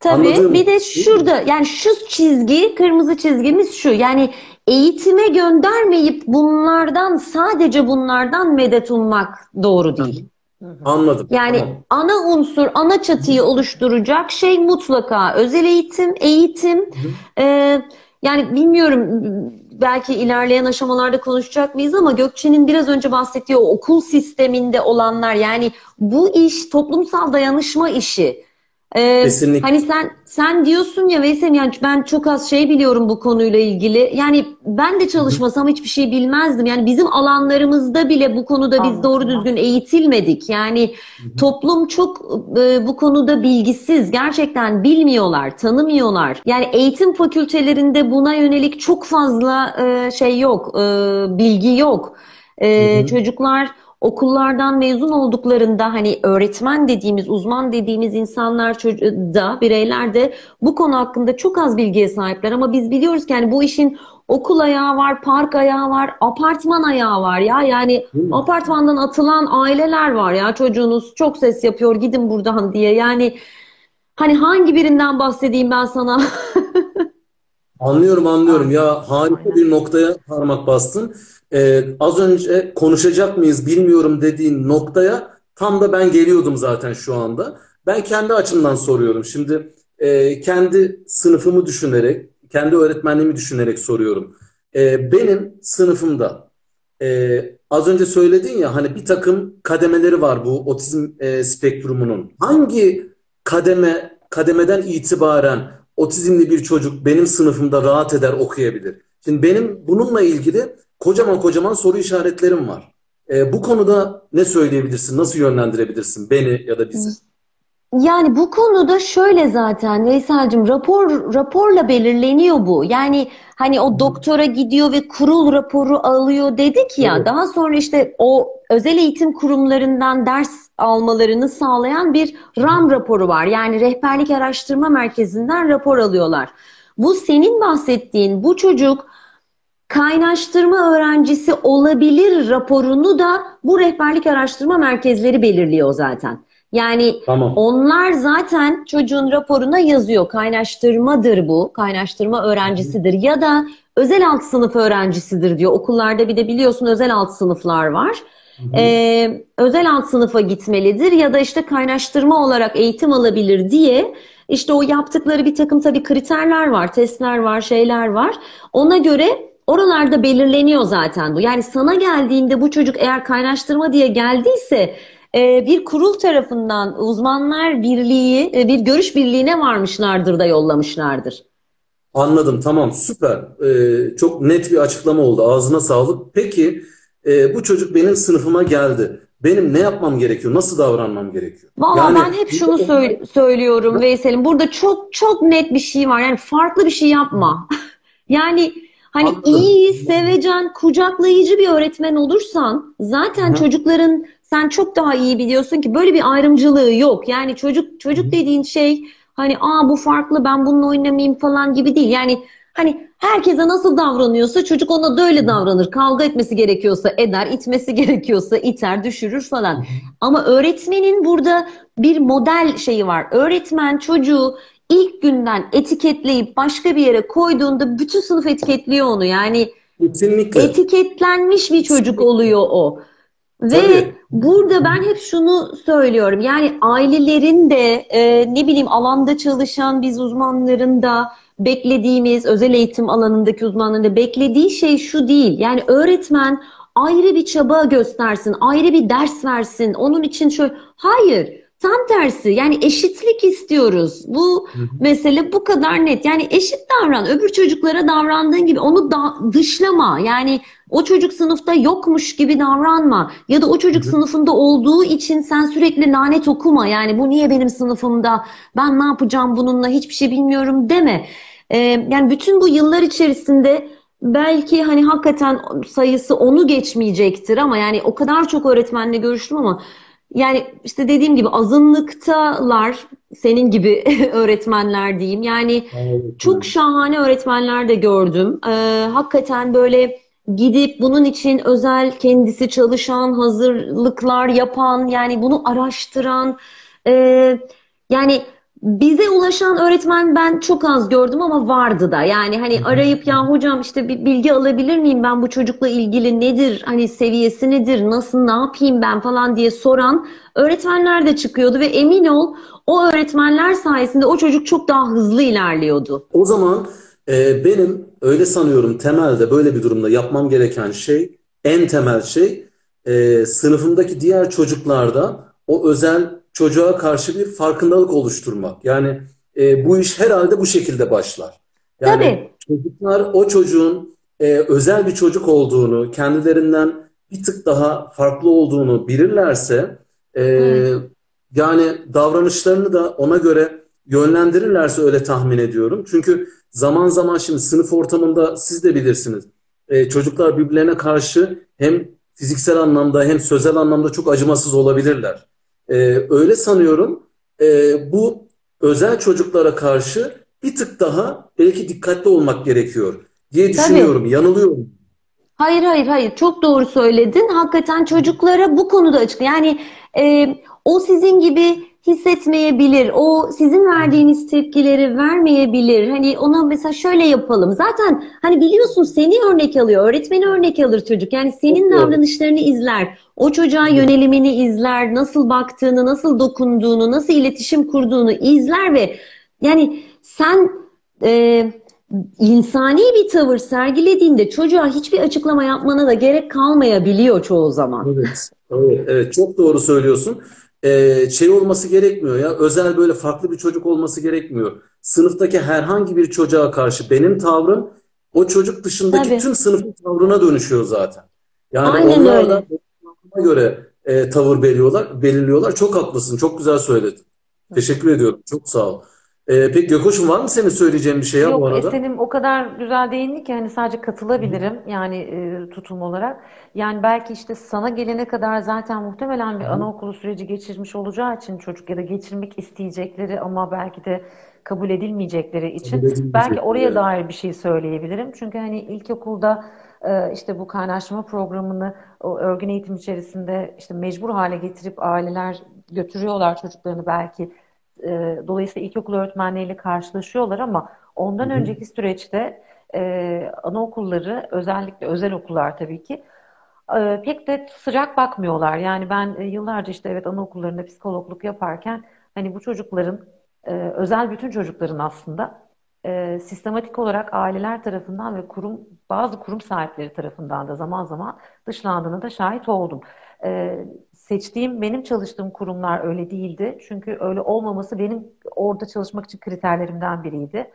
Tabii Anladığım, bir de şurada yani şu çizgi kırmızı çizgimiz şu yani eğitime göndermeyip bunlardan sadece bunlardan medet ummak doğru değil. Anladım. Yani tamam. ana unsur, ana çatıyı oluşturacak şey mutlaka özel eğitim, eğitim. E, yani bilmiyorum belki ilerleyen aşamalarda konuşacak mıyız ama Gökçe'nin biraz önce bahsettiği o okul sisteminde olanlar yani bu iş toplumsal dayanışma işi. Ee, Kesinlikle. Hani sen sen diyorsun ya Veysel yani ben çok az şey biliyorum bu konuyla ilgili. Yani ben de çalışmasam hiçbir şey bilmezdim. Yani bizim alanlarımızda bile bu konuda biz doğru düzgün eğitilmedik. Yani toplum çok e, bu konuda bilgisiz. Gerçekten bilmiyorlar, tanımıyorlar. Yani eğitim fakültelerinde buna yönelik çok fazla e, şey yok, e, bilgi yok. E, çocuklar okullardan mezun olduklarında hani öğretmen dediğimiz, uzman dediğimiz insanlar da, bireyler de bu konu hakkında çok az bilgiye sahipler ama biz biliyoruz ki yani bu işin okul ayağı var, park ayağı var, apartman ayağı var ya. Yani hmm. apartmandan atılan aileler var ya çocuğunuz çok ses yapıyor gidin buradan diye. Yani hani hangi birinden bahsedeyim ben sana? anlıyorum anlıyorum ya harika bir noktaya parmak bastın e, az önce konuşacak mıyız bilmiyorum dediğin noktaya tam da ben geliyordum zaten şu anda. Ben kendi açımdan soruyorum. Şimdi e, kendi sınıfımı düşünerek, kendi öğretmenliğimi düşünerek soruyorum. E, benim sınıfımda e, az önce söyledin ya hani bir takım kademeleri var bu otizm e, spektrumunun. Hangi kademe kademeden itibaren otizmli bir çocuk benim sınıfımda rahat eder okuyabilir? Şimdi benim bununla ilgili kocaman kocaman soru işaretlerim var. E, bu konuda ne söyleyebilirsin? Nasıl yönlendirebilirsin beni ya da bizi? Yani bu konuda şöyle zaten Veysel'cim rapor raporla belirleniyor bu. Yani hani o doktora gidiyor ve kurul raporu alıyor dedik ya. Evet. Daha sonra işte o özel eğitim kurumlarından ders almalarını sağlayan bir RAM raporu var. Yani rehberlik araştırma merkezinden rapor alıyorlar. Bu senin bahsettiğin bu çocuk kaynaştırma öğrencisi olabilir raporunu da bu rehberlik araştırma merkezleri belirliyor zaten. Yani tamam. onlar zaten çocuğun raporuna yazıyor. Kaynaştırmadır bu. Kaynaştırma öğrencisidir ya da özel alt sınıf öğrencisidir diyor. Okullarda bir de biliyorsun özel alt sınıflar var. Ee, özel alt sınıfa gitmelidir ya da işte kaynaştırma olarak eğitim alabilir diye işte o yaptıkları bir takım tabii kriterler var, testler var, şeyler var. Ona göre oralarda belirleniyor zaten bu. Yani sana geldiğinde bu çocuk eğer kaynaştırma diye geldiyse e, bir kurul tarafından uzmanlar birliği, e, bir görüş birliğine varmışlardır da yollamışlardır. Anladım tamam süper. Ee, çok net bir açıklama oldu. Ağzına sağlık. Peki e, bu çocuk benim sınıfıma geldi. Benim ne yapmam gerekiyor? Nasıl davranmam gerekiyor? Valla yani, ben hep şunu söyle, söylüyorum Veysel'im. Burada çok çok net bir şey var. Yani farklı bir şey yapma. yani Hani Anladım. iyi, sevecen, kucaklayıcı bir öğretmen olursan zaten Hı. çocukların sen çok daha iyi biliyorsun ki böyle bir ayrımcılığı yok. Yani çocuk çocuk dediğin şey hani aa bu farklı ben bununla oynamayayım falan gibi değil. Yani Hani herkese nasıl davranıyorsa çocuk ona da öyle davranır. Kavga etmesi gerekiyorsa eder, itmesi gerekiyorsa iter, düşürür falan. Ama öğretmenin burada bir model şeyi var. Öğretmen çocuğu ilk günden etiketleyip başka bir yere koyduğunda bütün sınıf etiketliyor onu. Yani Kesinlikle. etiketlenmiş bir çocuk oluyor o. Ve Tabii. burada ben hep şunu söylüyorum. Yani ailelerin de e, ne bileyim alanda çalışan biz uzmanların da beklediğimiz özel eğitim alanındaki uzmanların da beklediği şey şu değil. Yani öğretmen ayrı bir çaba göstersin, ayrı bir ders versin. Onun için şöyle hayır. Tam tersi yani eşitlik istiyoruz. Bu mesele bu kadar net. Yani eşit davran. Öbür çocuklara davrandığın gibi onu da dışlama. Yani o çocuk sınıfta yokmuş gibi davranma. Ya da o çocuk sınıfında olduğu için sen sürekli lanet okuma. Yani bu niye benim sınıfımda? Ben ne yapacağım bununla? Hiçbir şey bilmiyorum deme. Ee, yani bütün bu yıllar içerisinde belki hani hakikaten sayısı onu geçmeyecektir ama yani o kadar çok öğretmenle görüştüm ama yani işte dediğim gibi azınlıktalar senin gibi öğretmenler diyeyim. Yani çok şahane öğretmenler de gördüm. Ee, hakikaten böyle gidip bunun için özel kendisi çalışan, hazırlıklar yapan, yani bunu araştıran, e, yani bize ulaşan öğretmen ben çok az gördüm ama vardı da. Yani hani arayıp ya hocam işte bir bilgi alabilir miyim? Ben bu çocukla ilgili nedir, hani seviyesi nedir, nasıl ne yapayım ben? falan diye soran öğretmenler de çıkıyordu ve emin ol o öğretmenler sayesinde o çocuk çok daha hızlı ilerliyordu. O zaman e, benim öyle sanıyorum temelde böyle bir durumda yapmam gereken şey, en temel şey e, sınıfımdaki diğer çocuklarda o özel çocuğa karşı bir farkındalık oluşturmak. Yani e, bu iş herhalde bu şekilde başlar. Yani Tabii. çocuklar o çocuğun e, özel bir çocuk olduğunu, kendilerinden bir tık daha farklı olduğunu bilirlerse e, yani davranışlarını da ona göre yönlendirirlerse öyle tahmin ediyorum. Çünkü zaman zaman şimdi sınıf ortamında siz de bilirsiniz. E, çocuklar birbirlerine karşı hem fiziksel anlamda hem sözel anlamda çok acımasız olabilirler. E, öyle sanıyorum e, bu özel çocuklara karşı bir tık daha belki dikkatli olmak gerekiyor diye düşünüyorum. Yanılıyorum. Hayır hayır hayır çok doğru söyledin. Hakikaten çocuklara bu konuda açık. Yani e, o sizin gibi hissetmeyebilir. O sizin verdiğiniz tepkileri vermeyebilir. Hani ona mesela şöyle yapalım. Zaten hani biliyorsun seni örnek alıyor. Öğretmeni örnek alır çocuk. Yani senin doğru. davranışlarını izler. O çocuğa yönelimini izler. Nasıl baktığını, nasıl dokunduğunu, nasıl iletişim kurduğunu izler ve yani sen e, insani bir tavır sergilediğinde çocuğa hiçbir açıklama yapmana da gerek kalmayabiliyor çoğu zaman. Evet, evet, evet çok doğru söylüyorsun. Ee, şey olması gerekmiyor ya, özel böyle farklı bir çocuk olması gerekmiyor. Sınıftaki herhangi bir çocuğa karşı benim tavrım o çocuk dışındaki Tabii. tüm sınıfın tavrına dönüşüyor zaten. Yani Aynen onlar öyle. da göre e, tavır belirliyorlar, belirliyorlar. Çok haklısın, çok güzel söyledin. Teşekkür ediyorum, çok sağ ol. Ee, peki Gökhoş'um var mı senin söyleyeceğin bir şey ya bu Yok, arada? Esen'im o kadar güzel değindi ki hani sadece katılabilirim yani e, tutum olarak. Yani belki işte sana gelene kadar zaten muhtemelen bir anaokulu süreci geçirmiş olacağı için çocuk ya da geçirmek isteyecekleri ama belki de kabul edilmeyecekleri için Kabul edilmeyecekleri, belki oraya dair bir şey söyleyebilirim. Çünkü hani ilkokulda e, işte bu kaynaşma programını o örgün eğitim içerisinde işte mecbur hale getirip aileler götürüyorlar çocuklarını belki e, dolayısıyla ilkokul öğretmenleriyle karşılaşıyorlar ama ondan Hı hı. önceki süreçte e, anaokulları özellikle özel okullar tabii ki e, pek de sıcak bakmıyorlar. Yani ben e, yıllarca işte evet anaokullarında psikologluk yaparken hani bu çocukların e, özel bütün çocukların aslında e, sistematik olarak aileler tarafından ve kurum bazı kurum sahipleri tarafından da zaman zaman dışlandığına da şahit oldum. E, seçtiğim benim çalıştığım kurumlar öyle değildi. Çünkü öyle olmaması benim orada çalışmak için kriterlerimden biriydi.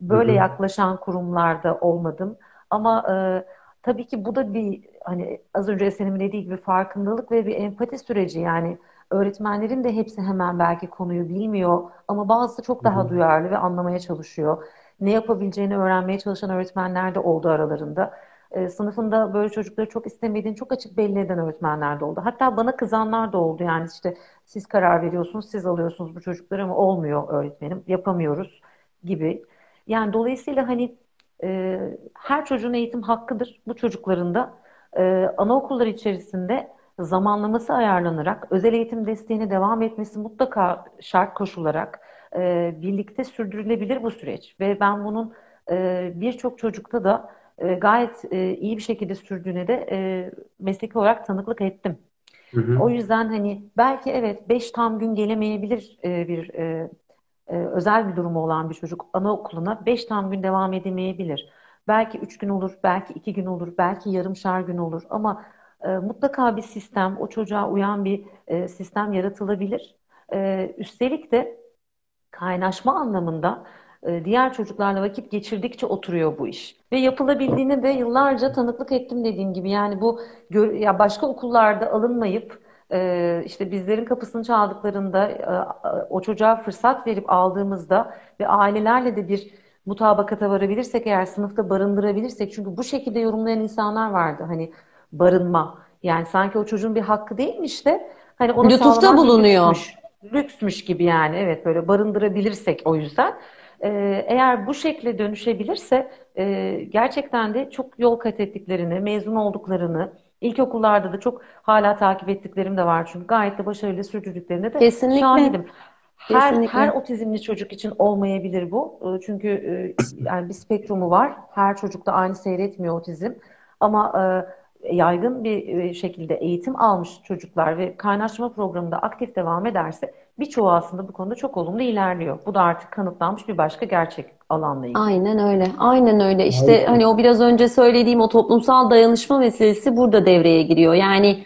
Böyle Hı hı. yaklaşan kurumlarda olmadım. Ama e, tabii ki bu da bir hani az önce Esen'in dediği gibi farkındalık ve bir empati süreci yani öğretmenlerin de hepsi hemen belki konuyu bilmiyor ama bazısı çok daha duyarlı ve anlamaya çalışıyor. Ne yapabileceğini öğrenmeye çalışan öğretmenler de oldu aralarında. E, sınıfında böyle çocukları çok istemediğini çok açık belli eden öğretmenler de oldu. Hatta bana kızanlar da oldu. Yani işte siz karar veriyorsunuz, siz alıyorsunuz bu çocukları ama olmuyor öğretmenim, yapamıyoruz gibi. Yani dolayısıyla hani e, her çocuğun eğitim hakkıdır. Bu çocukların da e, anaokulları içerisinde zamanlaması ayarlanarak özel eğitim desteğine devam etmesi mutlaka şart koşularak e, birlikte sürdürülebilir bu süreç. Ve ben bunun e, birçok çocukta da e, gayet e, iyi bir şekilde sürdüğüne de e, mesleki olarak tanıklık ettim. Hı hı. O yüzden hani belki evet beş tam gün gelemeyebilir e, bir e, e, özel bir durumu olan bir çocuk anaokuluna beş tam gün devam edemeyebilir. Belki üç gün olur, belki iki gün olur, belki yarım şar gün olur ama e, mutlaka bir sistem, o çocuğa uyan bir e, sistem yaratılabilir. E, üstelik de kaynaşma anlamında diğer çocuklarla vakit geçirdikçe oturuyor bu iş. Ve yapılabildiğine de yıllarca tanıklık ettim dediğim gibi. Yani bu ya başka okullarda alınmayıp e, işte bizlerin kapısını çaldıklarında e, o çocuğa fırsat verip aldığımızda ve ailelerle de bir mutabakata varabilirsek eğer sınıfta barındırabilirsek çünkü bu şekilde yorumlayan insanlar vardı. Hani barınma yani sanki o çocuğun bir hakkı değilmiş de hani onu Lütufta bulunuyor. Lüksmüş, lüksmüş gibi yani evet böyle barındırabilirsek o yüzden. Ee, eğer bu şekle dönüşebilirse e, gerçekten de çok yol kat ettiklerini, mezun olduklarını, ilkokullarda da çok hala takip ettiklerim de var çünkü gayet de başarılı sürdürdüklerine de Kesinlikle. şahidim. Her, Kesinlikle. her otizmli çocuk için olmayabilir bu. Ee, çünkü e, yani bir spektrumu var. Her çocukta aynı seyretmiyor otizm. Ama e, yaygın bir şekilde eğitim almış çocuklar ve kaynaşma programında aktif devam ederse birçoğu aslında bu konuda çok olumlu ilerliyor. Bu da artık kanıtlanmış bir başka gerçek alanla ilgili. Aynen öyle. Aynen öyle. İşte Aynen. hani o biraz önce söylediğim o toplumsal dayanışma meselesi burada devreye giriyor. Yani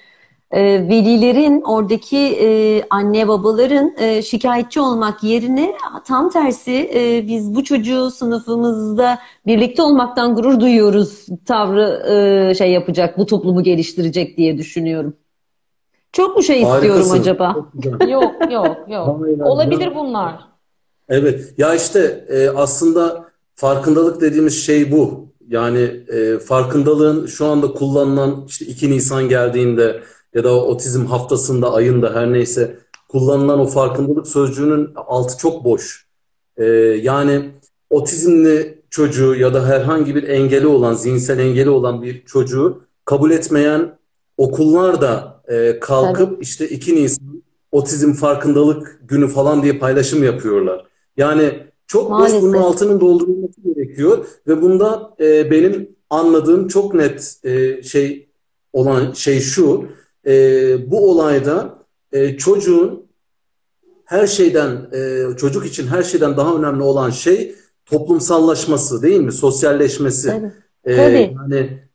e, velilerin oradaki e, anne babaların e, şikayetçi olmak yerine tam tersi e, biz bu çocuğu sınıfımızda birlikte olmaktan gurur duyuyoruz tavrı e, şey yapacak, bu toplumu geliştirecek diye düşünüyorum. Çok mu şey istiyorum Harikasın. acaba? yok yok yok. Olabilir bunlar. Evet. Ya işte e, aslında farkındalık dediğimiz şey bu. Yani e, farkındalığın şu anda kullanılan işte 2 Nisan geldiğinde ya da otizm haftasında ayında her neyse kullanılan o farkındalık sözcüğünün altı çok boş. E, yani otizmli çocuğu ya da herhangi bir engeli olan, zihinsel engeli olan bir çocuğu kabul etmeyen okullar da e, kalkıp Tabii. işte 2 Nisan otizm farkındalık günü falan diye paylaşım yapıyorlar. Yani çok Maalesef. boş bunun altının doldurulması gerekiyor ve bunda e, benim anladığım çok net e, şey olan şey şu e, bu olayda e, çocuğun her şeyden e, çocuk için her şeyden daha önemli olan şey toplumsallaşması değil mi? Sosyalleşmesi. Tabii. E, Tabii. Yani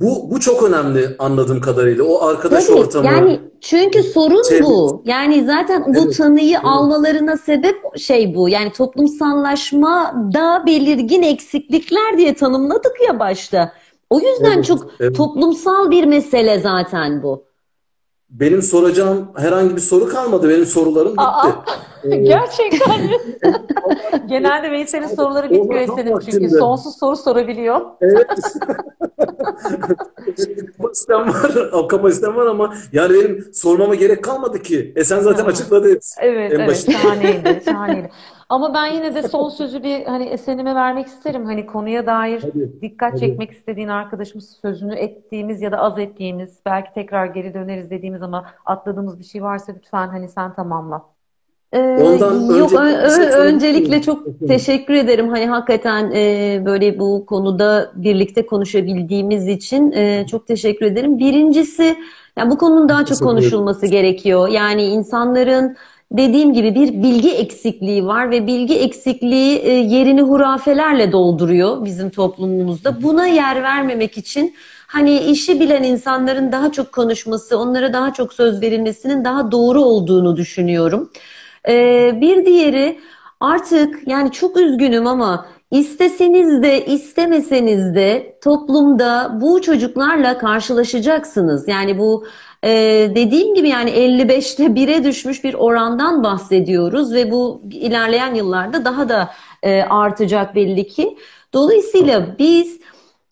bu, bu çok önemli anladığım kadarıyla. O arkadaş Tabii, ortamı. Yani çünkü sorun şey, bu. Yani zaten bu evet, tanıyı evet. almalarına sebep şey bu. Yani toplumsallaşma da belirgin eksiklikler diye tanımladık ya başta. O yüzden evet, çok evet. toplumsal bir mesele zaten bu. Benim soracağım herhangi bir soru kalmadı. Benim sorularım bitti. Aa, gerçekten mi? Genelde Veysel'in soruları bitmiyor Esen'in çünkü sonsuz soru sorabiliyor. Evet. kapasitem var, o kapasitem var ama yani benim sormama gerek kalmadı ki. Esen zaten açıkladı hepsi. Evet, en evet başında. şahaneydi, şahaneydi. Ama ben yine de son sözü bir hani Esen'ime vermek isterim. Hani konuya dair hadi, dikkat hadi. çekmek istediğin arkadaşımız sözünü ettiğimiz ya da az ettiğimiz, belki tekrar geri döneriz dediğimiz ama atladığımız bir şey varsa lütfen hani sen tamamla. Ee, yok şey öncelikle çok teşekkür ederim. Hani hakikaten e, böyle bu konuda birlikte konuşabildiğimiz için e, çok teşekkür ederim. Birincisi yani bu konunun daha çok konuşulması gerekiyor. Yani insanların dediğim gibi bir bilgi eksikliği var ve bilgi eksikliği e, yerini hurafelerle dolduruyor bizim toplumumuzda. Buna yer vermemek için hani işi bilen insanların daha çok konuşması, onlara daha çok söz verilmesinin daha doğru olduğunu düşünüyorum. Ee, bir diğeri artık yani çok üzgünüm ama isteseniz de istemeseniz de toplumda bu çocuklarla karşılaşacaksınız. Yani bu e, dediğim gibi yani 55'te 1'e düşmüş bir orandan bahsediyoruz ve bu ilerleyen yıllarda daha da e, artacak belli ki. Dolayısıyla biz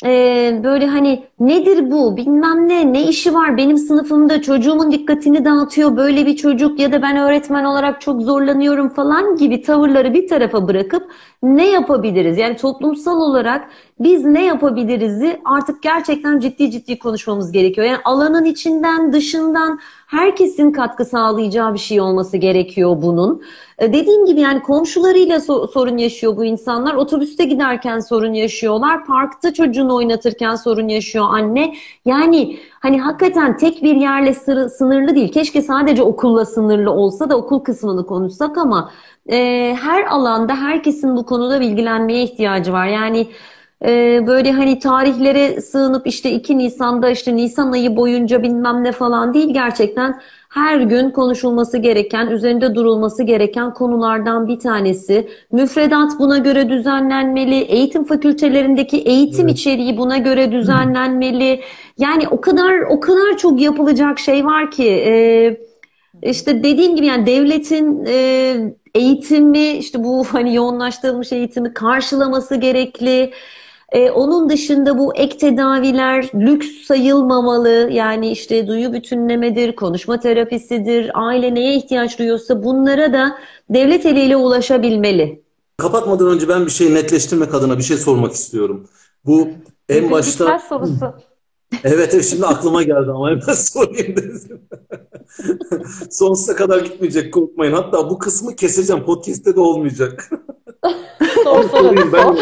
e, böyle hani nedir bu bilmem ne ne işi var benim sınıfımda çocuğumun dikkatini dağıtıyor böyle bir çocuk ya da ben öğretmen olarak çok zorlanıyorum falan gibi tavırları bir tarafa bırakıp ne yapabiliriz? Yani toplumsal olarak biz ne yapabiliriz'i artık gerçekten ciddi ciddi konuşmamız gerekiyor. Yani alanın içinden, dışından herkesin katkı sağlayacağı bir şey olması gerekiyor bunun. E, dediğim gibi yani komşularıyla so- sorun yaşıyor bu insanlar. Otobüste giderken sorun yaşıyorlar. Parkta çocuğunu oynatırken sorun yaşıyor anne. Yani hani hakikaten tek bir yerle sınırlı değil. Keşke sadece okulla sınırlı olsa da okul kısmını konuşsak ama e, her alanda herkesin bu konuda bilgilenmeye ihtiyacı var. Yani e, böyle hani tarihlere sığınıp işte 2 Nisan'da işte Nisan ayı boyunca bilmem ne falan değil gerçekten her gün konuşulması gereken, üzerinde durulması gereken konulardan bir tanesi. Müfredat buna göre düzenlenmeli, eğitim fakültelerindeki eğitim evet. içeriği buna göre düzenlenmeli. Yani o kadar o kadar çok yapılacak şey var ki e, işte dediğim gibi yani devletin e, eğitimi işte bu hani yoğunlaştırılmış eğitimi karşılaması gerekli. Ee, onun dışında bu ek tedaviler lüks sayılmamalı. Yani işte duyu bütünlemedir, konuşma terapisidir, aile neye ihtiyaç duyuyorsa bunlara da devlet eliyle ulaşabilmeli. Kapatmadan önce ben bir şey netleştirmek adına bir şey sormak istiyorum. Bu en başta... sorusu. Evet, şimdi aklıma geldi ama hemen sorayım dedim. Sonsuza kadar gitmeyecek korkmayın. Hatta bu kısmı keseceğim. Podcast'te de olmayacak. Sor sorayım ben.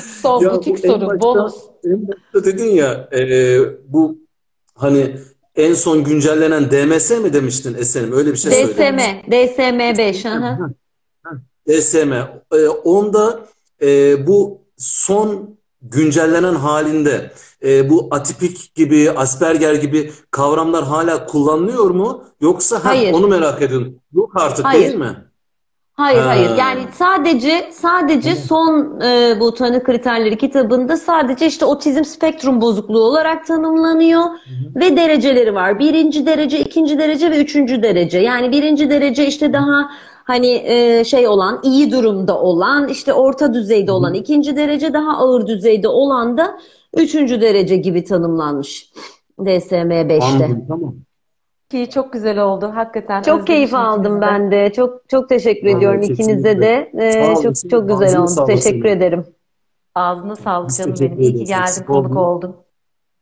Son ya, butik soru, başta, bonus. En başta dedin ya e, bu hani en son güncellenen DMS mi demiştin Esen'im? Öyle bir şey DSM, söyledin. DSM 5. DSM. E, onda e, bu son güncellenen halinde e, bu atipik gibi, Asperger gibi kavramlar hala kullanılıyor mu? Yoksa Hayır. onu merak edin. Yok artık Hayır. değil mi? Hayır ha. hayır yani sadece sadece son e, bu tanı kriterleri kitabında sadece işte otizm spektrum bozukluğu olarak tanımlanıyor Hı. ve dereceleri var. Birinci derece, ikinci derece ve üçüncü derece. Yani birinci derece işte daha hani e, şey olan, iyi durumda olan, işte orta düzeyde olan, ikinci derece daha ağır düzeyde olan da üçüncü derece gibi tanımlanmış DSM 5'te. Anladım tamam. Ki çok güzel oldu hakikaten. Çok keyif aldım ben de. Çok çok teşekkür ben ediyorum ikinize de. Ee, çok çok güzel oldu. Teşekkür ederim. Ağzına sağlık canım benim. İyi ki geldin, konuk oldun.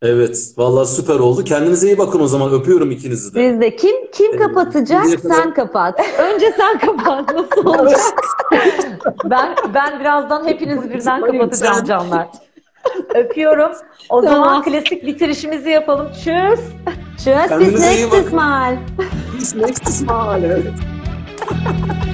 Evet, vallahi süper oldu. Kendinize iyi bakın o zaman. Öpüyorum ikinizi de. Biz de. Kim kim kapatacak? Ee, sen kapat. Önce sen kapat. Nasıl olacak? ben ben birazdan hepinizi birden kapatacağım canlar. Öpüyorum. O tamam. zaman klasik bitirişimizi yapalım. Tschüss. Tschüss. Bis nächstes Mal. Bis nächstes Mal. Evet.